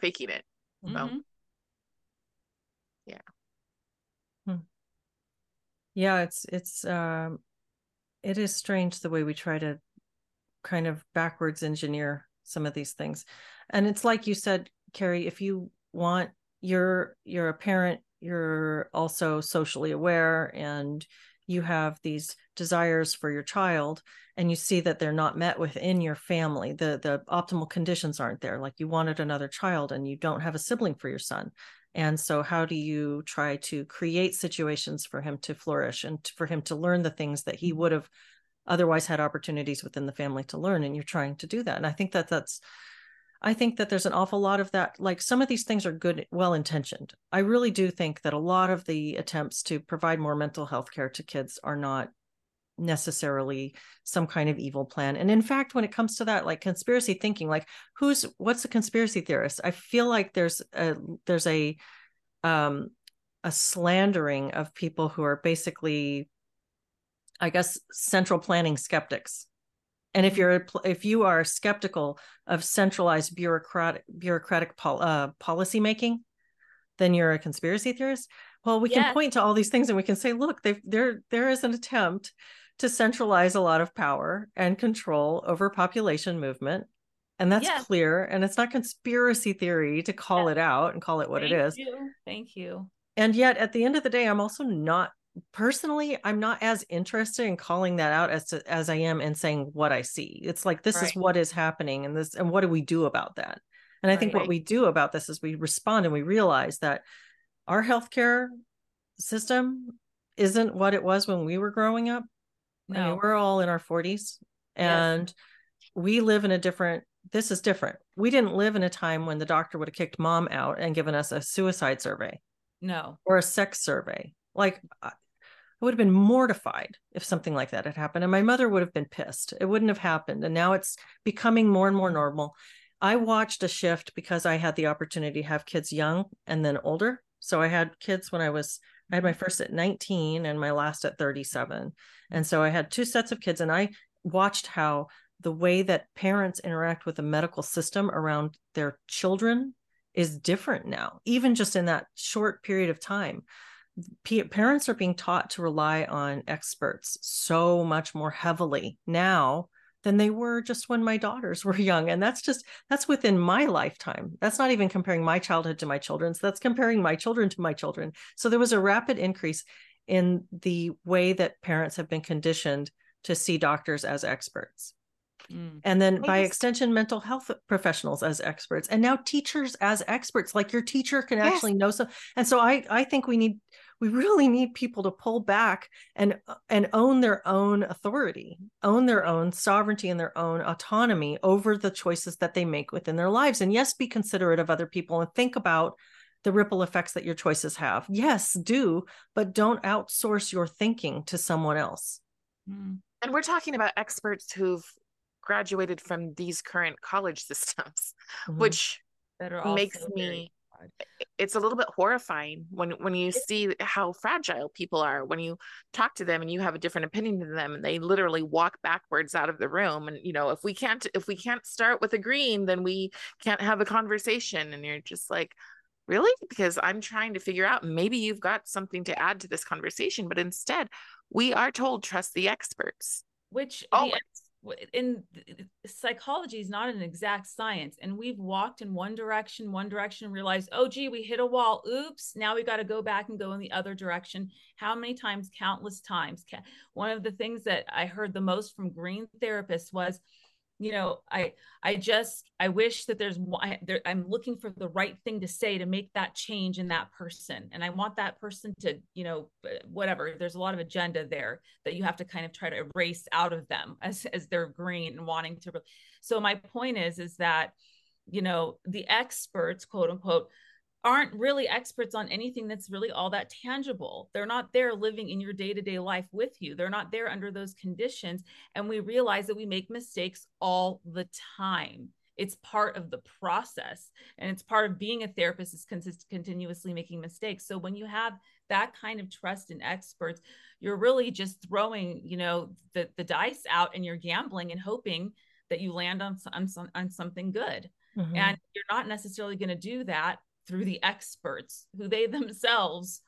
faking it. So Mhm. yeah it's it's um it is strange the way we try to kind of backwards engineer some of these things. And it's like you said carrie if you want you're you're a parent you're also socially aware and you have these desires for your child and you see that they're not met within your family the the optimal conditions aren't there like you wanted another child and you don't have a sibling for your son. And so how do you try to create situations for him to flourish and for him to learn the things that he would have otherwise had opportunities within the family to learn? And you're trying to do that. And i think that that's i think that there's an awful lot of that like some of these things are good well intentioned i really do think that a lot of the attempts to provide more mental health care to kids are not necessarily some kind of evil plan. And in fact when it comes to that like conspiracy thinking like who's what's a conspiracy theorist? I feel like there's a there's a um a slandering of people who are basically i guess central planning skeptics and if you're if you are skeptical of centralized bureaucratic bureaucratic pol- uh, policy making then you're a conspiracy theorist well we can point to all these things and we can say look there there is an attempt to centralize a lot of power and control over population movement and that's Yes. clear and it's not conspiracy theory to call it out and call it what Thank it is You. Thank you. and yet at the end of the day i'm also not personally i'm not as interested in calling that out as to, as i am in saying what i see it's like this is what is happening and this and what do we do about that and i think what we do about this is we respond and we realize that our healthcare system isn't what it was when we were growing up. No. I mean, we're all in our 40s and yes. we live in a different this is different. We didn't live in a time when the doctor would have kicked mom out and given us a suicide survey. No. Or a sex survey. Like I would have been mortified if something like that had happened and my mother would have been pissed. It wouldn't have happened and now it's becoming more and more normal. I watched a shift because I had the opportunity to have kids young and then older. So I had kids when I was I had my mm-hmm. first at 19 and my last at 37. And so I had two sets of kids and I watched how the way that parents interact with the medical system around their children is different now, even just in that short period of time. P- parents are being taught to rely on experts so much more heavily now than they were just when my daughters [LAUGHS] were young and that's just that's within my lifetime that's not even comparing my childhood to my children's that's comparing my children to my children so there was a rapid increase in the way that parents have been conditioned to see doctors as experts Mm. And then by extension, mental health professionals as experts, and now teachers as experts. Like your teacher can yes. actually know some. And so I, I think we need we really need people to pull back and and own their own authority own their own sovereignty and their own autonomy over the choices that they make within their lives and yes be considerate of other people and think about the ripple effects that your choices have yes do but don't outsource your thinking to someone else mm. and we're talking about experts who've graduated from these current college [LAUGHS] systems mm-hmm. which makes me it's a little bit horrifying when when you see how fragile people are when you talk to them and you have a different opinion than them and they literally walk backwards out of the room and you know if we can't if we can't start with agreeing then we can't have a conversation. And you're just like really? Because i'm trying to figure out maybe you've got something to add to this conversation but instead we are told trust the experts. Which oh, the in psychology is not an exact science and we've walked in one direction one direction realized oh gee we hit a wall. Oops now we got to go back and go in the other direction. How many times? Countless times. One of the things that i heard the most from green therapists was you know i i just i wish that there's I, there, i'm looking for the right thing to say to make that change in that person. And i want that person to you know eh, whatever there's a lot of agenda there that you have to kind of try to erase out of them as as they're green and wanting to so my point is is that you know the experts quote unquote aren't really experts on anything that's really all that tangible. They're not there living in your day to day life with you. They're not there under those conditions. And we realize that we make mistakes all the time. It's part of the process and it's part of being a therapist is consist- continuously making mistakes. So when you have that kind of trust in experts, you're really just throwing, you know, the, the dice out and you're gambling and hoping that you land on, on, on something good. Mm-hmm. And you're not necessarily going to do that through the experts who they [LAUGHS] themselves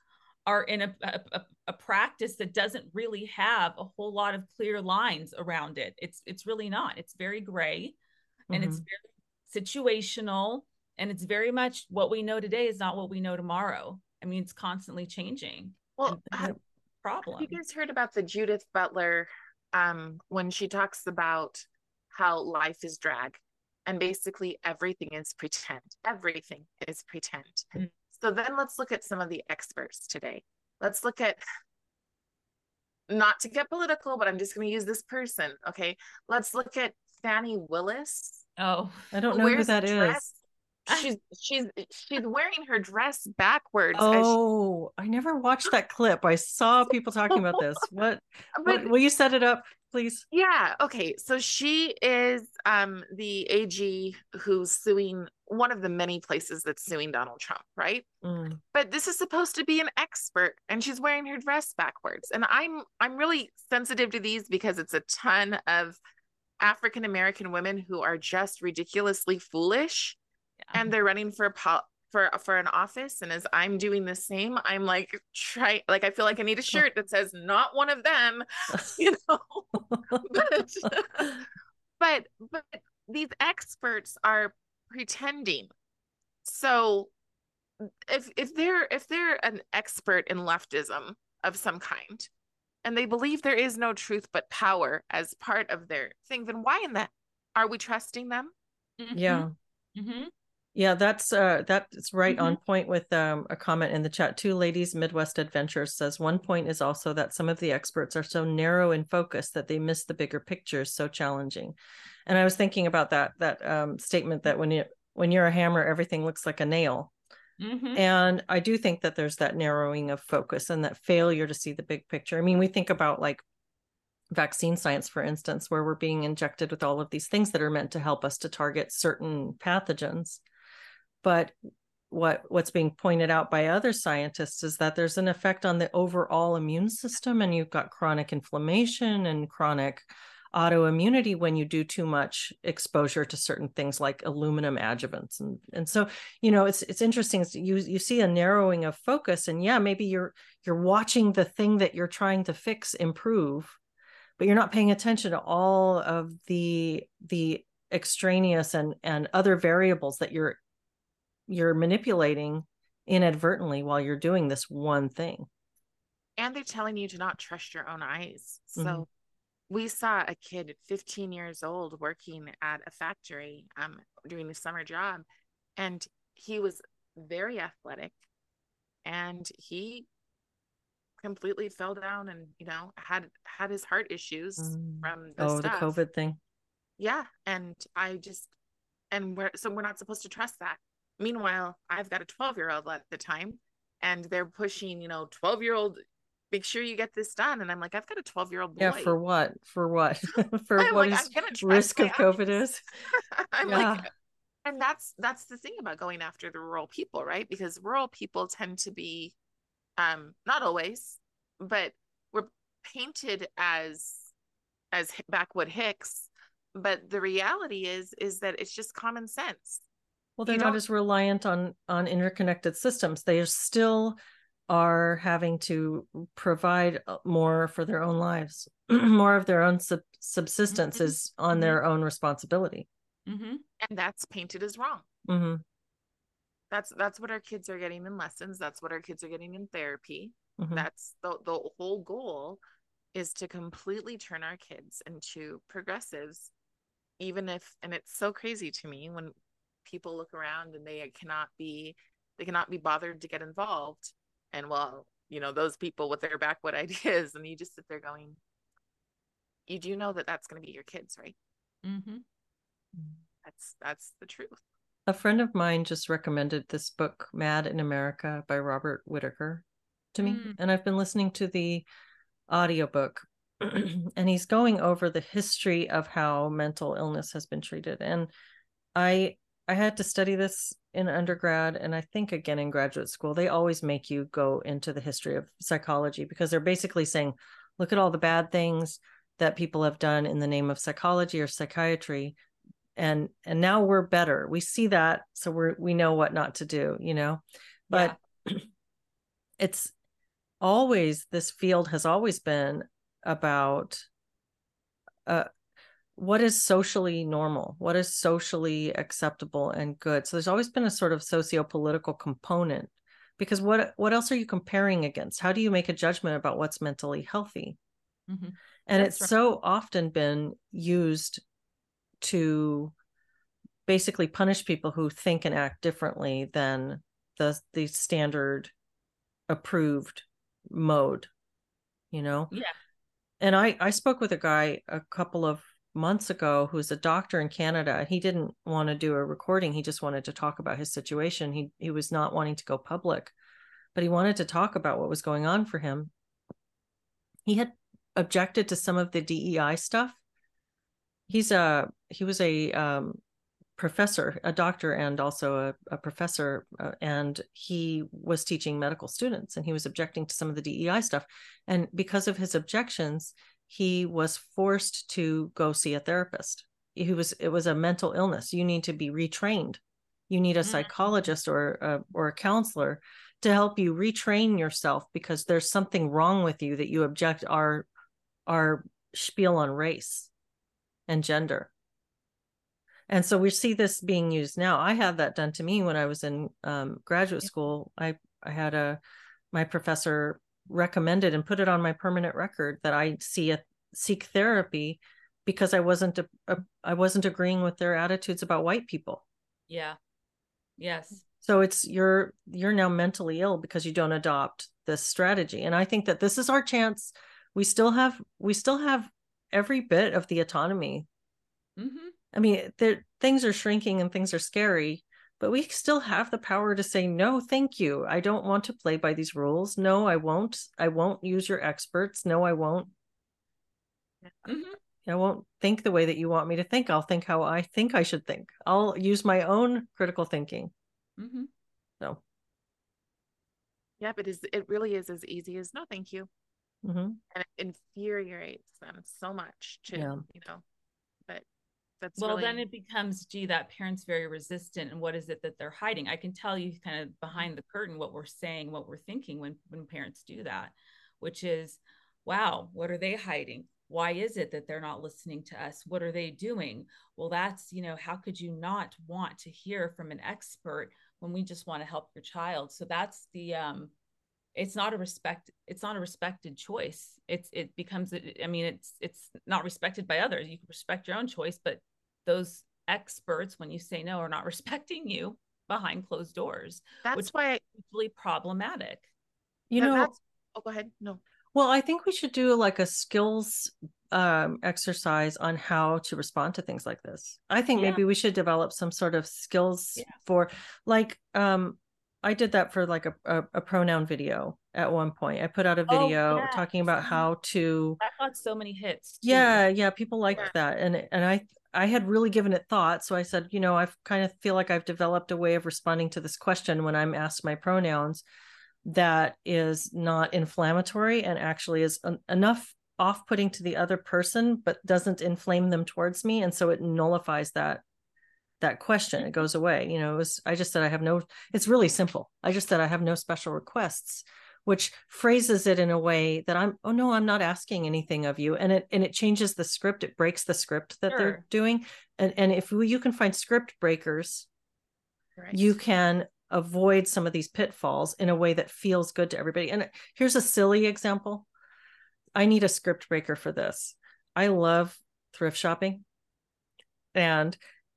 are in a, a, a, practice that doesn't really have a whole lot of clear lines around it. It's it's really not. It's very gray and mm-hmm. it's very situational and it's very much what we know today is not what we know tomorrow. I mean, it's constantly changing. Well, problem. Have you guys heard about the Judith Butler um, when she talks about how life is drag? And basically everything is pretend. Everything is pretend. Mm-hmm. So then let's look at some of the experts today. Let's look at not to get political, but I'm just going to use this person. Okay. Let's look at Fani Willis. Oh, I don't know who that is she's she's she's wearing her dress backwards. Oh, she... I never watched that clip. I saw people talking about this. [LAUGHS] What, but, what will you set it up, please? Yeah. Okay. So she is um the AG who's suing one of the many places that's suing Donald Trump, right? Mm. But this is supposed to be an expert and she's wearing her dress backwards. And I'm I'm really sensitive to these because it's a ton of African American women who are just ridiculously foolish yeah. and they're running for po- for for an office and as i'm doing the same i'm like try like i feel like i need a shirt that says not one of them [LAUGHS] you know? [LAUGHS] But, but but these experts are pretending. So if if they're if they're an expert in leftism of some kind and they believe there is no truth but power as part of their thing then why in that are we trusting them? Mm-hmm. yeah mm-hmm Yeah, that's uh that's right Mhm. on point with um a comment in the chat too. Ladies Midwest Adventures says one point is also that some of the experts are so narrow in focus that they miss the bigger picture, so challenging. And I was thinking about that that um statement that when you when you're a hammer, everything looks like a nail. Mhm. And I do think that there's that narrowing of focus and that failure to see the big picture. I mean, we think about like vaccine science, for instance, where we're being injected with all of these things that are meant to help us to target certain pathogens. But what what's being pointed out by other scientists is that there's an effect on the overall immune system and you've got chronic inflammation and chronic autoimmunity when you do too much exposure to certain things like aluminum adjuvants. And and so you know it's it's interesting you you see a narrowing of focus and yeah maybe you're you're watching the thing that you're trying to fix improve but you're not paying attention to all of the the extraneous and and other variables that you're you're manipulating inadvertently while you're doing this one thing and they're telling you to not trust your own eyes. So Mhm. we saw a kid 15 years old working at a factory um doing a summer job and he was very athletic and he completely fell down and you know had had his heart issues Mm. from the oh stuff. the covid thing yeah and i just and we're so we're not supposed to trust that meanwhile i've got a 12 year old at the time and they're pushing you know 12 year old make sure you get this done. And i'm like i've got a 12 year old boy. yeah for what? For what? [LAUGHS] [LAUGHS] For I'm what like, is I'm gonna trust risk of covid is? [LAUGHS] I'm yeah. like and that's that's the thing about going after the rural people right? Because rural people tend to be um not always but we're painted as as backwood hicks but the reality is is that it's just common sense well they're not as reliant on on interconnected systems. They still are having to provide uh, more for their own lives [CLEARS THROAT] more of their own sub- subsistence Mhm. is on Mhm. their own responsibility. Mhm. and that's painted as wrong. Hmm that's that's what our kids are getting in lessons. That's what our kids are getting in therapy. Hmm that's the the whole goal is to completely turn our kids into progressives even if and it's so crazy to me when people look around and they cannot be they cannot be bothered to get involved and well you know those people with their backwood [LAUGHS] ideas and you just sit there going you do know that that's going to be your kids right mm-hmm. that's that's the truth A friend of mine just recommended this book, Mad in America by Robert Whitaker, to me. Mm. And I've been listening to the audiobook [CLEARS THROAT] and he's going over the history of how mental illness has been treated. And I I had to study this in undergrad and I think again in graduate school. They always make you go into the history of psychology because they're basically saying, look at all the bad things that people have done in the name of psychology or psychiatry and and now we're better we see that so we're we know what not to do you know but [CLEARS THROAT] it's always this field has always been about uh what is socially normal what is socially acceptable and good so there's always been a sort of socio-political component because what what else are you comparing against how do you make a judgment about what's mentally healthy Mhm. and That's it's right. so often been used to basically punish people who think and act differently than the the standard approved mode you know Yeah. and i i spoke with a guy a couple of months ago who's a doctor in canada he didn't want to do a recording he just wanted to talk about his situation he he was not wanting to go public but he wanted to talk about what was going on for him he had objected to some of the DEI stuff. He's a he was a um, professor, a doctor, and also a, a professor, uh, and he was teaching medical students, and he was objecting to some of the DEI stuff. And because of his objections, he was forced to go see a therapist. He was it was a mental illness. You need to be retrained. You need a Mm. psychologist or a, or a counselor to help you retrain yourself because there's something wrong with you that you object our our spiel on race and gender and so we see this being used now i had that done to me when i was in um, graduate school i i had a my professor recommended and put it on my permanent record that i see a seek therapy because i wasn't a, a, i wasn't agreeing with their attitudes about white people Yeah. Yes. So it's you're you're now mentally ill because you don't adopt this strategy. And I think that this is our chance. We still have we still have every bit of the autonomy. Mm-hmm. I mean, there things are shrinking and things are scary, but we still have the power to say no, thank you. I don't want to play by these rules. No, I won't. I won't use your experts. No, I won't. Mm-hmm. I won't think the way that you want me to think. I'll think how I think I should think. I'll use my own critical thinking. Mm-hmm. So, Yeah, but is it really is as easy as no, thank you, mhm. and it infuriates them so much to Yeah. you know. But that's well really, then it becomes gee that parent's very resistant and what is it that they're hiding? I can tell you kind of behind the curtain what we're saying what we're thinking when when parents do that which is wow what are they hiding? Why is it that they're not listening to us? What are they doing? Well that's you know how could you not want to hear from an expert when we just want to help your child? So that's the um it's not a respect it's not a respected choice it's it becomes i mean it's it's not respected by others you can respect your own choice but those experts when you say no are not [LAUGHS] respecting you behind closed doors that's which why I, is really problematic you that- know, that's, oh go ahead no well, I think we should do like a skills um, exercise on how to respond to things like this. I think Yeah. maybe we should develop some sort of skills Yeah. for, like, um, I did that for like a, a, a pronoun video at one point. I put out a Oh, video yes. talking about how to that got so many hits too. yeah yeah people liked Yeah. that and and i i had really given it thought so i said you know I've kind of feel like i've developed a way of responding to this question when i'm asked my pronouns that is not inflammatory and actually is en- enough off-putting to the other person but doesn't inflame them towards me and so it nullifies that that question it goes away you know it was i just said i have no it's really simple. I just said i have no special requests which phrases it in a way that i'm oh no i'm not asking anything of you and it and it changes the script it breaks the script that Sure. they're doing and and if we, you can find script breakers right. you can avoid some of these pitfalls in a way that feels good to everybody and here's a silly example. I need a script breaker for this. I love thrift shopping and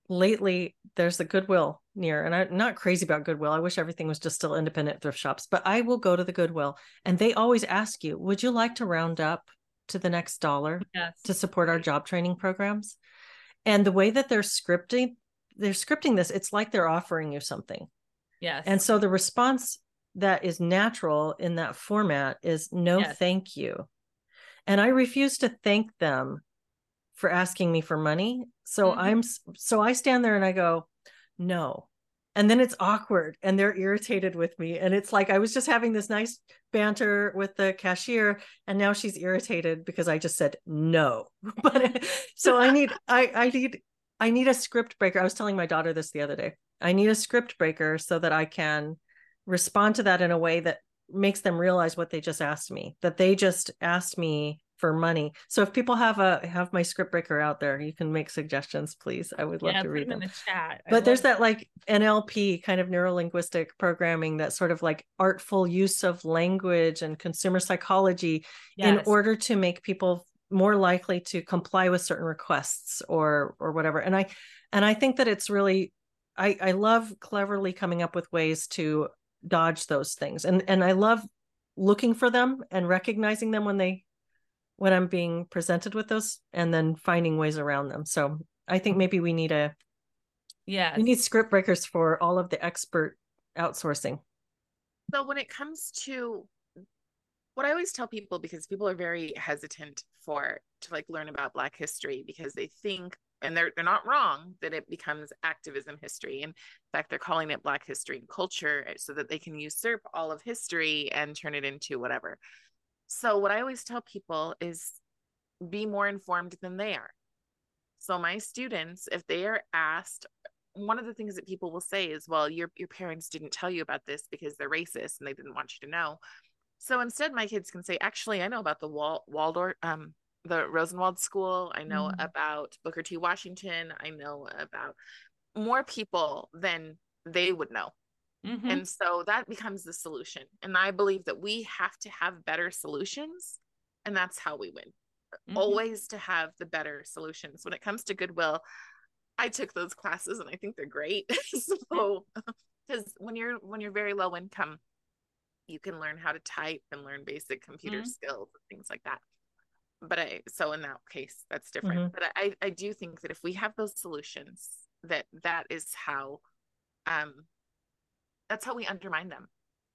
lately there's the goodwill near and i'm not crazy about goodwill. I wish everything was just still independent thrift shops but i will go to the goodwill and they always ask you would you like to round up to the next dollar yes. to support our job training programs? And the way that they're scripting they're scripting this it's like they're offering you something. Yes. And so the response that is natural in that format is no Yes. thank you. And i refuse to thank them for asking me for money. So Mhm. i'm so i stand there and i go no. And then it's awkward and they're irritated with me. And it's like i was just having this nice banter with the cashier and now she's irritated because i just said no. [LAUGHS] But so i need [LAUGHS] i i need i need a script breaker. I was telling my daughter this the other day. I need a script breaker so that i can respond to that in a way that makes them realize what they just asked me that they just asked me for money. So if people have a have my script breaker out there you can make suggestions please. I would love yeah, to read them them. in the chat. But there's that like NLP kind of neurolinguistic programming that sort of like artful use of language and consumer psychology in order to make people more likely to comply with certain requests or or whatever. And i and i think that it's really i i love cleverly coming up with ways to dodge those things. And and i love looking for them and recognizing them when they when i'm being presented with those and then finding ways around them. So i think maybe we need a yeah we need script breakers for all of the expert outsourcing. So when it comes to what I always tell people because people are very hesitant for to like learn about black history because they think and they're they're not wrong that it becomes activism history. And in fact they're calling it black history and culture eh, so that they can usurp all of history and turn it into whatever. So what I always tell people is be more informed than they are. So my students if they are asked one of the things that people will say is well your your parents didn't tell you about this because they're racist and they didn't want you to know. So instead my kids can say actually i know about the Wal- waldorf um the rosenwald school. I know Mhm. about booker t. Washington. I know about more people than they would know Mhm. and so that becomes the solution and i believe that we have to have better solutions and that's how we win Mhm. always to have the better solutions when it comes to goodwill I took those classes and I think they're great. [LAUGHS] so [LAUGHS] because when you're when you're very low income, you can learn how to type and learn basic computer mm-hmm. skills and things like that. But I so in that case that's different. Mm-hmm. But I I do think that if we have those solutions, that that is how um that's how we undermine them.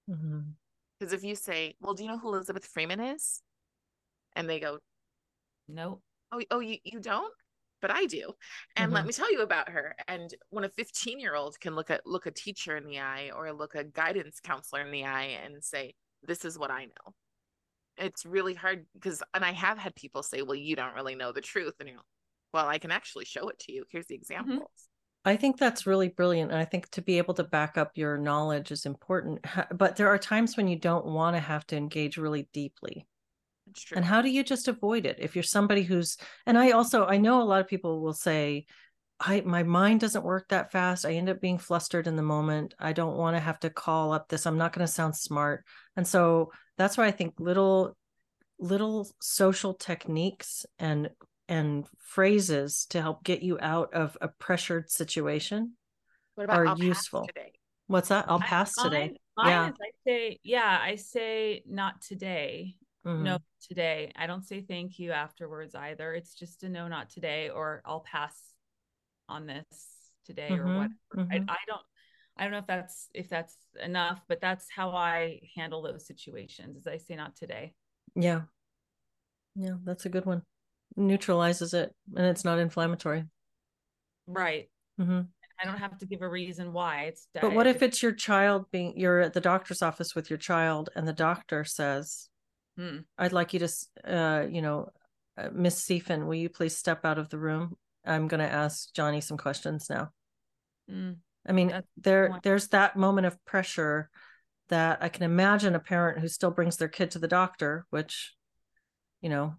Because mm-hmm. if you say, "Well, do you know who Elizabeth Freeman is?" and they go, "No." Oh, oh, you you don't? but I do. And mm-hmm. let me tell you about her. And when a 15 year old can look at look a teacher in the eye or look a guidance counselor in the eye and say, This is what I know. It's really hard because and I have had people say, Well, you don't really know the truth. And you know, well, I can actually show it to you. Here's the mm-hmm. examples. I think that's really brilliant. And I think to be able to back up your knowledge is important. But there are times when you don't want to have to engage really deeply. And how do you just avoid it if you're somebody who's and I also I know a lot of people will say I my mind doesn't work that fast. I end up being flustered in the moment. I don't want to have to call up this. I'm not going to sound smart. And so that's why I think little little social techniques and and phrases to help get you out of a pressured situation are I'll useful. What's that? I'll pass mine, today. Mine yeah. I say, yeah, I say not today mm-hmm. no today i don't say thank you afterwards either it's just a no not today or i'll pass on this today mm-hmm. or whatever. mm-hmm. I, I don't i don't know if that's if that's enough but that's how i handle those situations as i say not today yeah yeah that's a good one neutralizes it and it's not inflammatory right mm-hmm. I don't have to give a reason why. It's but what if it's your child being you're at the doctor's office with your child and the doctor says, Hmm. I'd like you to, uh, you know, uh, Miss Sefein, will you please step out of the room? I'm going to ask Johnny some questions now. Mm. I mean, That's there, there's that moment of pressure that I can imagine a parent who still brings their kid to the doctor, which, you know,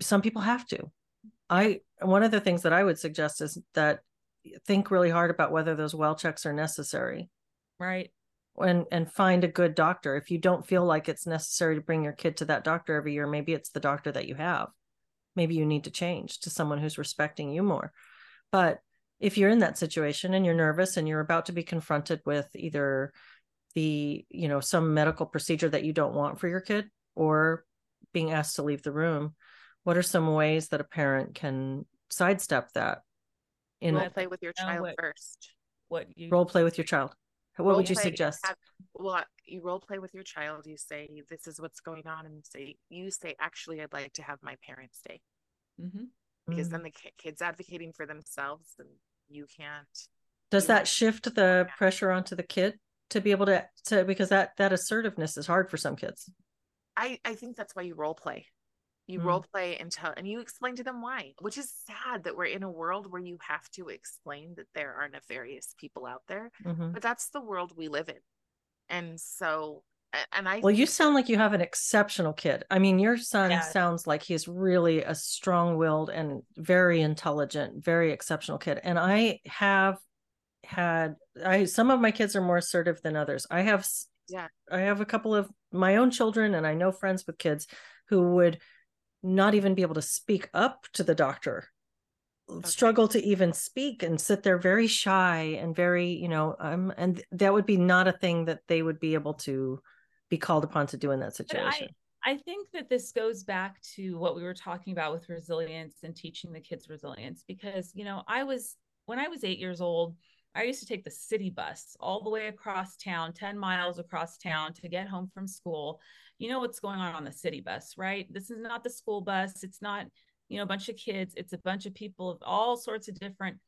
some people have to. I one of the things that I would suggest is that think really hard about whether those well checks are necessary. Right and and find a good doctor if you don't feel like it's necessary to bring your kid to that doctor every year maybe it's the doctor that you have maybe you need to change to someone who's respecting you more but if you're in that situation and you're nervous and you're about to be confronted with either the you know some medical procedure that you don't want for your kid or being asked to leave the room what are some ways that a parent can sidestep that in role play with your child what, first what you role play with your child what would you suggest? Have, well, you role play with your child. You say, "This is what's going on," and say, "You say, actually, I'd like to have my parents stay," mm-hmm. because mm-hmm. then the kid's advocating for themselves, and you can't. Does that shift the pressure onto the kid to be able to to because that that assertiveness is hard for some kids. I I think that's why you role play you mm. role play and tell and you explain to them why which is sad that we're in a world where you have to explain that there are nefarious people out there mm-hmm. but that's the world we live in and so and i well you sound like you have an exceptional kid i mean your son yeah. sounds like he's really a strong-willed and very intelligent very exceptional kid and i have had i some of my kids are more assertive than others i have yeah i have a couple of my own children and i know friends with kids who would not even be able to speak up to the doctor okay. struggle to even speak and sit there very shy and very you know um and that would be not a thing that they would be able to be called upon to do in that situation I, I think that this goes back to what we were talking about with resilience and teaching the kids resilience because you know i was when i was eight years old I used to take the city bus all the way across town, 10 miles across town to get home from school you know what's going on on the city bus, right? This is not the school bus. It's not, you know, a bunch of kids. It's a bunch of people of all sorts of different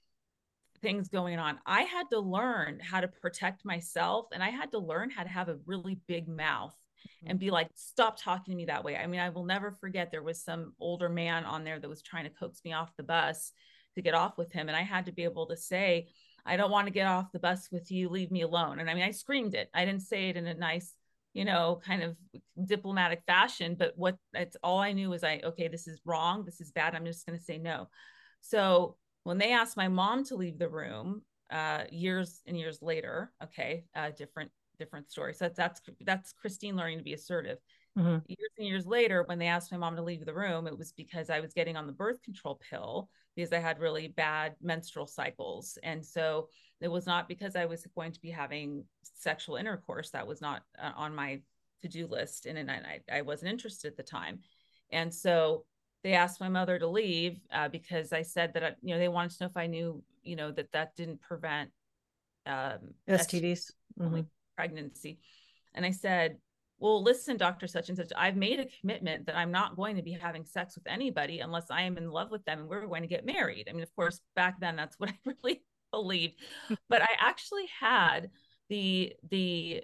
things going on. I had to learn how to protect myself and I had to learn how to have a really big mouth mm-hmm. and be like, stop talking to me that way. I mean, I will never forget there was some older man on there that was trying to coax me off the bus to get off with him. And I had to be able to say, I don't want to get off the bus with you. Leave me alone. And I mean, I screamed it. I didn't say it in a nice, you know, kind of diplomatic fashion. But what that's all I knew was I, okay, this is wrong. This is bad. I'm just going to say no. So when they asked my mom to leave the room uh, years and years later, okay, uh, different different story. So that's that's that's Christine learning to be assertive. mm-hmm. years and years later, when they asked my mom to leave the room, it was because I was getting on the birth control pill because I had really bad menstrual cycles. And so it was not because I was going to be having sexual intercourse. That was not uh, on my to do list. And, and I, I wasn't interested at the time. And so they asked my mother to leave uh, because I said that, I, you know, they wanted to know if I knew, you know, that that didn't prevent um, STDs, mm-hmm. Pregnancy. And I said, well, listen, Dr. Such and Such, I've made a commitment that I'm not going to be having sex with anybody unless I am in love with them and we're going to get married. I mean, of course, back then that's what [LAUGHS] I really believed. but I actually had the the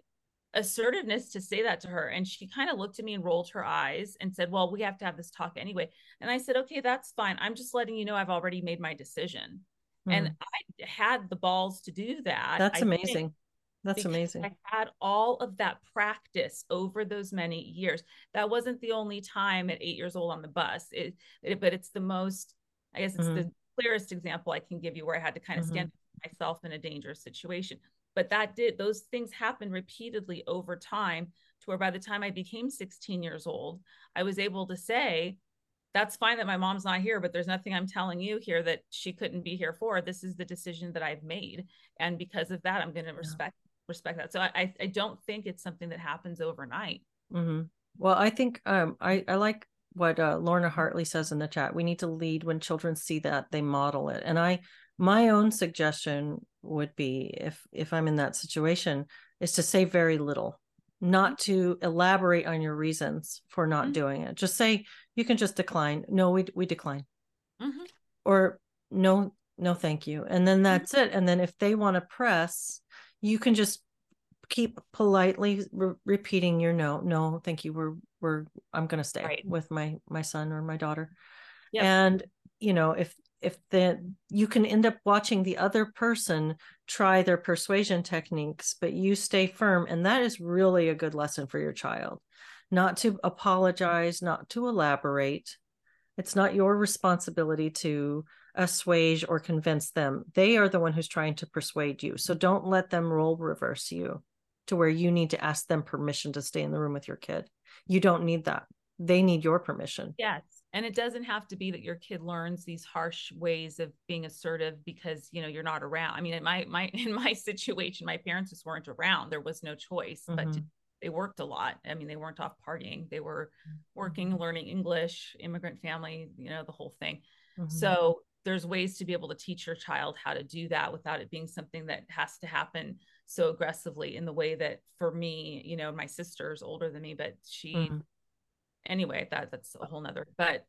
assertiveness to say that to her and she kind of looked at me and rolled her eyes and said well we have to have this talk anyway and i said okay that's fine i'm just letting you know i've already made my decision mm. and i had the balls to do that that's I amazing that's amazing. I had all of that practice over those many years. That wasn't the only time at eight years old on the bus, it, it but it's the most, I guess it's mm-hmm. the clearest example I can give you where I had to kind of mm-hmm. stand myself in a dangerous situation. But that did, those things happened repeatedly over time to where by the time I became 16 years old, I was able to say, that's fine that my mom's not here, but there's nothing I'm telling you here that she couldn't be here for. This is the decision that I've made. And because of that, I'm going to respect respect that. So I I don't think it's something that happens overnight. Mm-hmm. Well, I think um, I I like what uh, Lorna Hartley says in the chat. We need to lead when children see that they model it. And I my own suggestion would be if if I'm in that situation is to say very little, not mm-hmm. to elaborate on your reasons for not mm-hmm. doing it. Just say you can just decline. No, we we decline. Mm-hmm. Or no no thank you. And then mm-hmm. that's it. And then if they want to press you can just keep politely re- repeating your no no thank you we're we're i'm going to stay right. with my my son or my daughter yep. and you know if if the you can end up watching the other person try their persuasion techniques but you stay firm and that is really a good lesson for your child not to apologize not to elaborate it's not your responsibility to assuage or convince them. They are the one who's trying to persuade you. So don't let them role reverse you to where you need to ask them permission to stay in the room with your kid. You don't need that. They need your permission. Yes. And it doesn't have to be that your kid learns these harsh ways of being assertive because, you know, you're not around. I mean, in my my [LAUGHS] in my situation, my parents just weren't around. There was no choice mm-hmm. but to they worked a lot. I mean, they weren't off partying. They were working, mm-hmm. learning English, immigrant family, you know, the whole thing. Mm-hmm. So there's ways to be able to teach your child how to do that without it being something that has to happen so aggressively in the way that for me, you know, my sister's older than me, but she mm-hmm. anyway, that that's a whole nother. But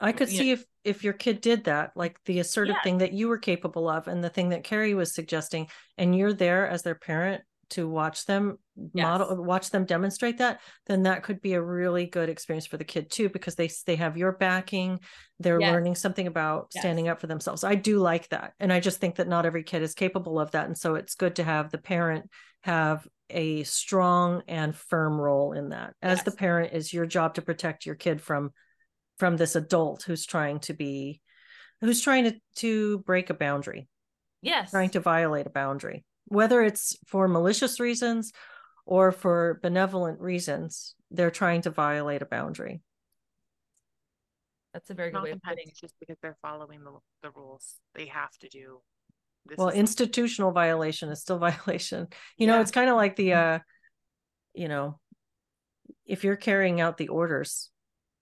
I could see know, if if your kid did that, like the assertive yeah. thing that you were capable of, and the thing that Carrie was suggesting, and you're there as their parent to watch them yes. model watch them demonstrate that then that could be a really good experience for the kid too because they they have your backing they're yes. learning something about yes. standing up for themselves i do like that and i just think that not every kid is capable of that and so it's good to have the parent have a strong and firm role in that as the parent is your job to protect your kid from from this adult who's trying to be who's trying to to break a boundary yes trying to violate a boundary whether it's for malicious reasons or for benevolent reasons, they're trying to violate a boundary. That's a very good way of putting it. Just because they're following the, the rules, they have to do. well, institutional violation is still [LAUGHS] violation. You yeah. know, it's kind of like the, uh, you know, if you're carrying out the orders,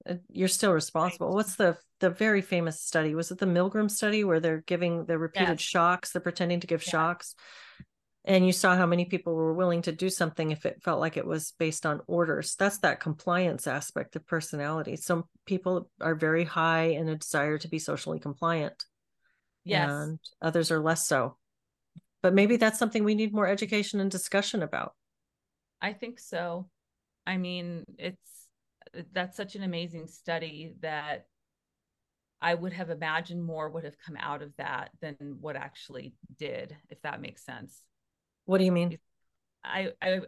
uh, you're still responsible. Right. What's the the very famous study? Was it the Milgram study where they're giving the repeated yes. shocks? They're pretending to give yeah. shocks and you saw how many people were willing to do something if it felt like it was based on orders. That's that compliance aspect of personality. Some people are very high in a desire to be socially compliant yes. and others are less so. But maybe that's something we need more education and discussion about. I think so. I mean it's that's such an amazing study that I would have imagined more would have come out of that than what actually did, if that makes sense. What do you mean? I, I,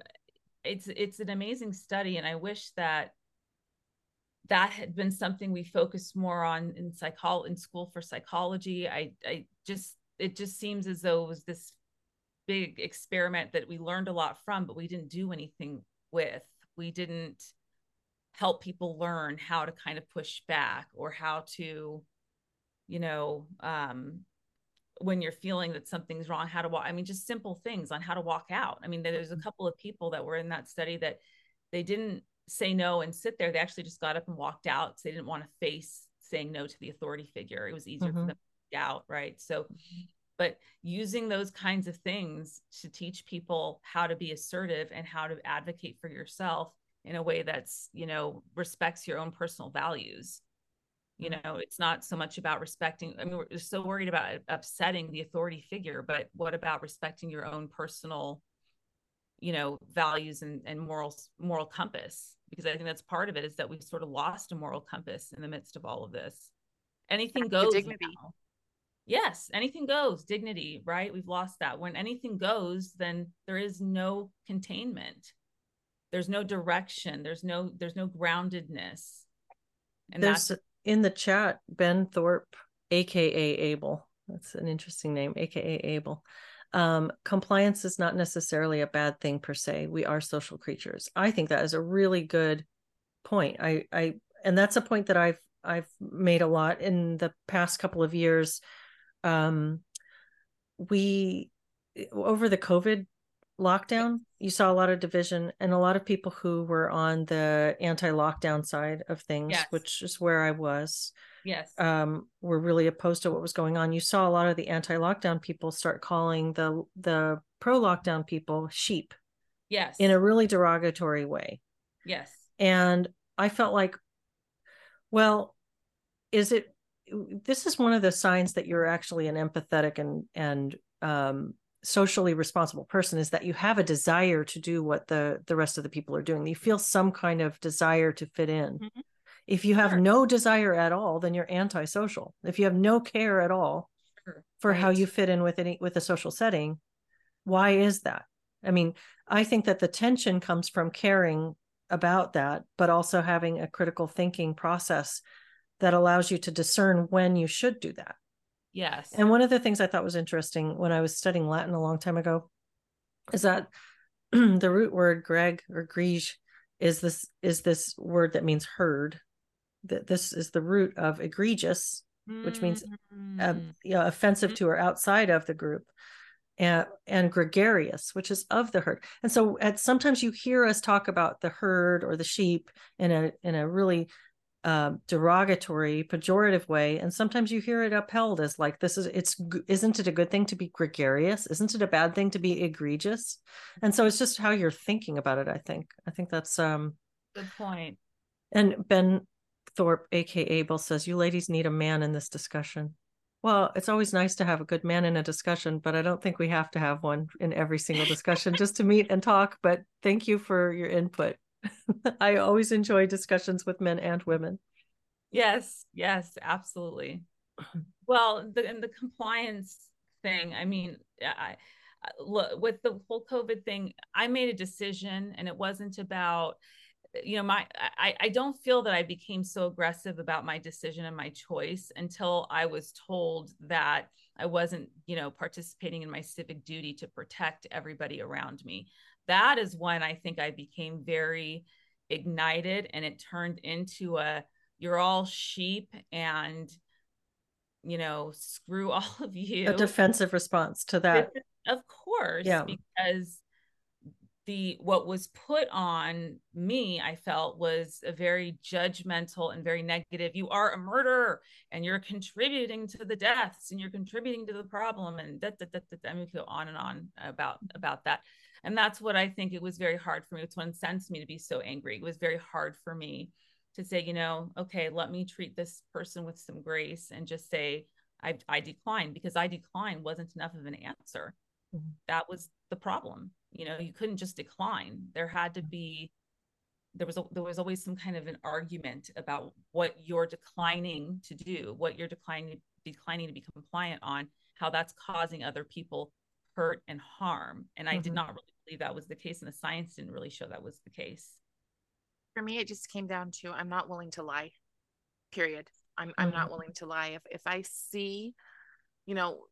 it's it's an amazing study, and I wish that that had been something we focused more on in psychol in school for psychology. I, I just it just seems as though it was this big experiment that we learned a lot from, but we didn't do anything with. We didn't help people learn how to kind of push back or how to you know um when you're feeling that something's wrong how to walk i mean just simple things on how to walk out. I mean there's a mm-hmm. couple of people that were in that study that they didn't say no and sit there. They actually just got up and walked out because they didn't want to face saying no to the authority figure. It was easier mm-hmm. for them to get out right? So but using those kinds of things to teach people how to be assertive and how to advocate for yourself in a way that's you know respects your own personal values you mm-hmm. know it's not so much about respecting i mean we're so worried about upsetting the authority figure but what about respecting your own personal you know values and, and moral moral compass? Because i think that's part of it is that we've sort of lost a moral compass in the midst of all of this. Anything goes dignity. now. yes anything goes dignity right? We've lost that. When anything goes then there is no containment. There's no direction. There's no there's no groundedness. And there's that's in the chat, Ben Thorpe, aka Abel. That's an interesting name, aka Abel. Um, compliance is not necessarily a bad thing per se. We are social creatures. I think that is a really good point. I, I, and that's a point that I've I've made a lot in the past couple of years. Um, we over the COVID lockdown, you saw a lot of division and a lot of people who were on the anti-lockdown side of things, yes. which is where I was. Yes. Um, were really opposed to what was going on. You saw a lot of the anti-lockdown people start calling the the pro-lockdown people sheep. Yes. In a really derogatory way. Yes. And I felt like, well, is it this is one of the signs that you're actually an empathetic and and um socially responsible person is that you have a desire to do what the the rest of the people are doing you feel some kind of desire to fit in mm-hmm. if you have sure. no desire at all then you're antisocial if you have no care at all sure. for right. how you fit in with any with a social setting why is that i mean i think that the tension comes from caring about that but also having a critical thinking process that allows you to discern when you should do that Yes. And one of the things I thought was interesting when I was studying Latin a long time ago is that [CLEARS THROAT] the root word greg or grige is this is this word that means herd. That this is the root of egregious, which means uh, mm. you know, offensive to or outside of the group. And, and gregarious, which is of the herd. And so at sometimes you hear us talk about the herd or the sheep in a in a really uh, derogatory, pejorative way, and sometimes you hear it upheld as like this is it's isn't it a good thing to be gregarious? Isn't it a bad thing to be egregious? And so it's just how you're thinking about it. I think I think that's um good point. And Ben Thorpe, aka Abel, says you ladies need a man in this discussion. Well, it's always nice to have a good man in a discussion, but I don't think we have to have one in every single discussion just to meet and talk. But thank you for your input. [LAUGHS] I always enjoy discussions with men and women. Yes, yes, absolutely. Well, the and the compliance thing, I mean, I, look with the whole COVID thing, I made a decision and it wasn't about you know my I, I don't feel that i became so aggressive about my decision and my choice until i was told that i wasn't you know participating in my civic duty to protect everybody around me that is when I think I became very ignited and it turned into a you're all sheep and you know screw [LAUGHS] all of you. A defensive response to that. Of course yeah. because the what was put on me i felt was a very judgmental and very negative you are a murderer and you're contributing to the deaths and you're contributing to the problem and that that that, that i mean go on and on about about that. And that's what i think it was very hard for me it's what incensed me to be so angry. It was very hard for me to say you know okay let me treat this person with some grace and just say i, I decline because i decline wasn't enough of an answer. Mm-hmm. that was the problem you know you couldn't just decline there had to be there was a, there was always some kind of an argument about what you're declining to do what you're declining declining to be compliant on how that's causing other people hurt and harm. And mm-hmm. I did mm-hmm. not really believe that was the case, and the science didn't really show that was the case. For me, it just came down to I'm not willing to lie. Period. I'm mm-hmm. I'm not mm-hmm. willing to lie. If if I see, you know,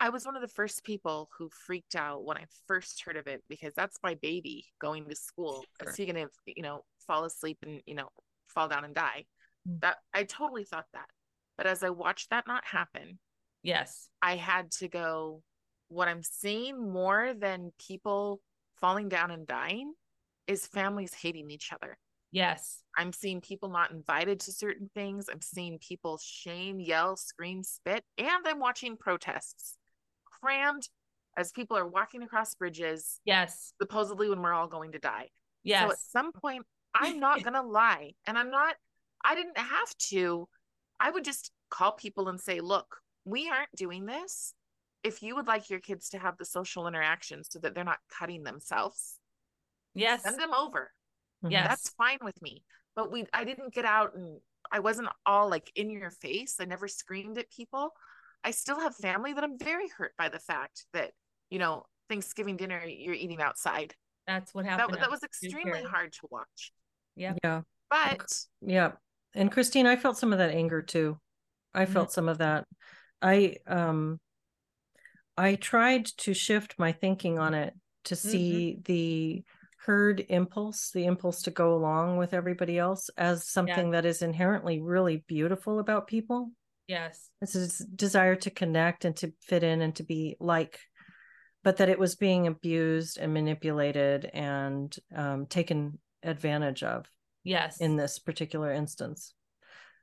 I was one of the first people who freaked out when I first heard of it because that's my baby going to school. Sure. Is he gonna, you know, fall asleep and you know fall down and die. Mm. That I totally thought that. But as I watched that not happen, Yes. I had to go, what I'm seeing more than people falling down and dying is families hating each other. Yes. I'm seeing people not invited to certain things. I'm seeing people shame, yell, scream, spit, and I'm watching protests crammed as people are walking across bridges, Yes. supposedly when we're all going to die. Yes. So at some point, I'm not [LAUGHS] going to lie. And I'm not, I didn't have to. I would just call people and say, look, we aren't doing this. If you would like your kids to have the social interaction so that they're not cutting themselves, yes. send them over. Mhm. Yes. That's fine with me. But we, I didn't get out and I wasn't all like in your face. I never screamed at people. I still have family that I'm very hurt by the fact that, you know, Thanksgiving dinner you're eating outside. That's what happened. that was extremely here. hard to watch. Yeah. Yeah. But Yeah. And Christine, I felt some of that anger too. I Mhm. felt some of that. I um I tried to shift my thinking on it to see the herd impulse, the impulse to go along with everybody else as something that is inherently really beautiful about people. Yes. It's a desire to connect and to fit in and to be like, but that it was being abused and manipulated and um, taken advantage of Yes. in this particular instance.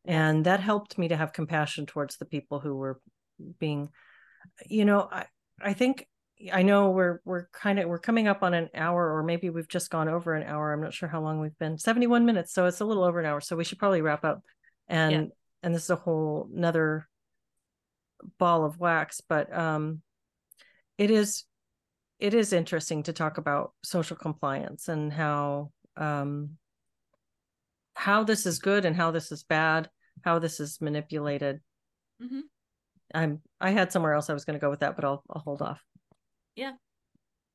And that helped me to have compassion towards the people who were being, you know, I, I think I know we're we're kind of we're coming up on an hour or maybe we've just gone over an hour. I'm not sure how long we've been. 71 minutes. So it's a little over an hour. So we should probably wrap up. And. And this is a whole another ball of wax, but um it is it is interesting to talk about social compliance and how um how this is good and how this is bad, how this is manipulated. Mhm. I'm I had somewhere else I was going to go with that, but I'll I'll hold off. Yeah,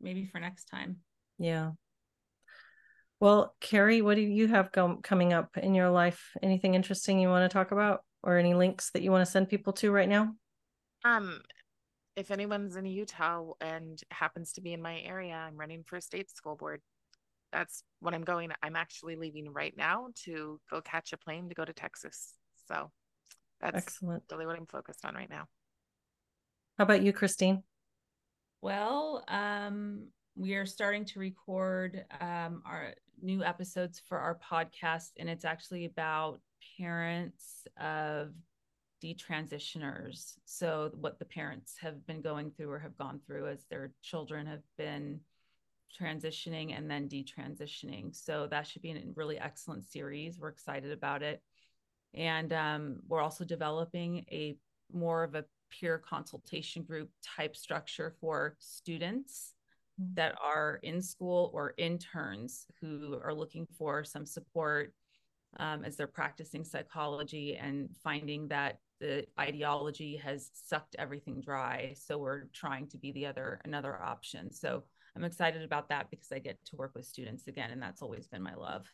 maybe for next time. Yeah. Well, Carrie, what do you have com- coming up in your life? Anything interesting you want to talk about, or any links that you want to send people to right now? um if anyone's in Utah and happens to be in my area, I'm running for state school board. That's what I'm going. I'm actually leaving right now to go catch a plane to go to Texas. So that's Excellent. really what I'm focused on right now. How about you, Christine? Well, um, we are starting to record um, our new episodes for our podcast, and it's actually about parents of detransitioners. So, what the parents have been going through or have gone through as their children have been transitioning and then detransitioning. So, that should be a really excellent series. We're excited about it. And um, we're also developing a more of a peer consultation group type structure for students. That are in school or interns who are looking for some support um, as they're practicing psychology and finding that the ideology has sucked everything dry. So we're trying to be the other another option. So I'm excited about that because I get to work with students again, and that's always been my love.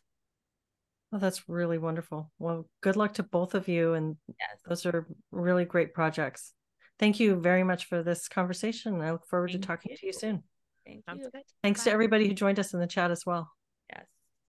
Oh, that's really wonderful. Well, good luck to both of you. And Yes. those are really great projects. Thank you very much for this conversation. I look forward Thank to talking to you you. soon. Thank Sounds you. good. Thanks to everybody who joined us in the chat as well.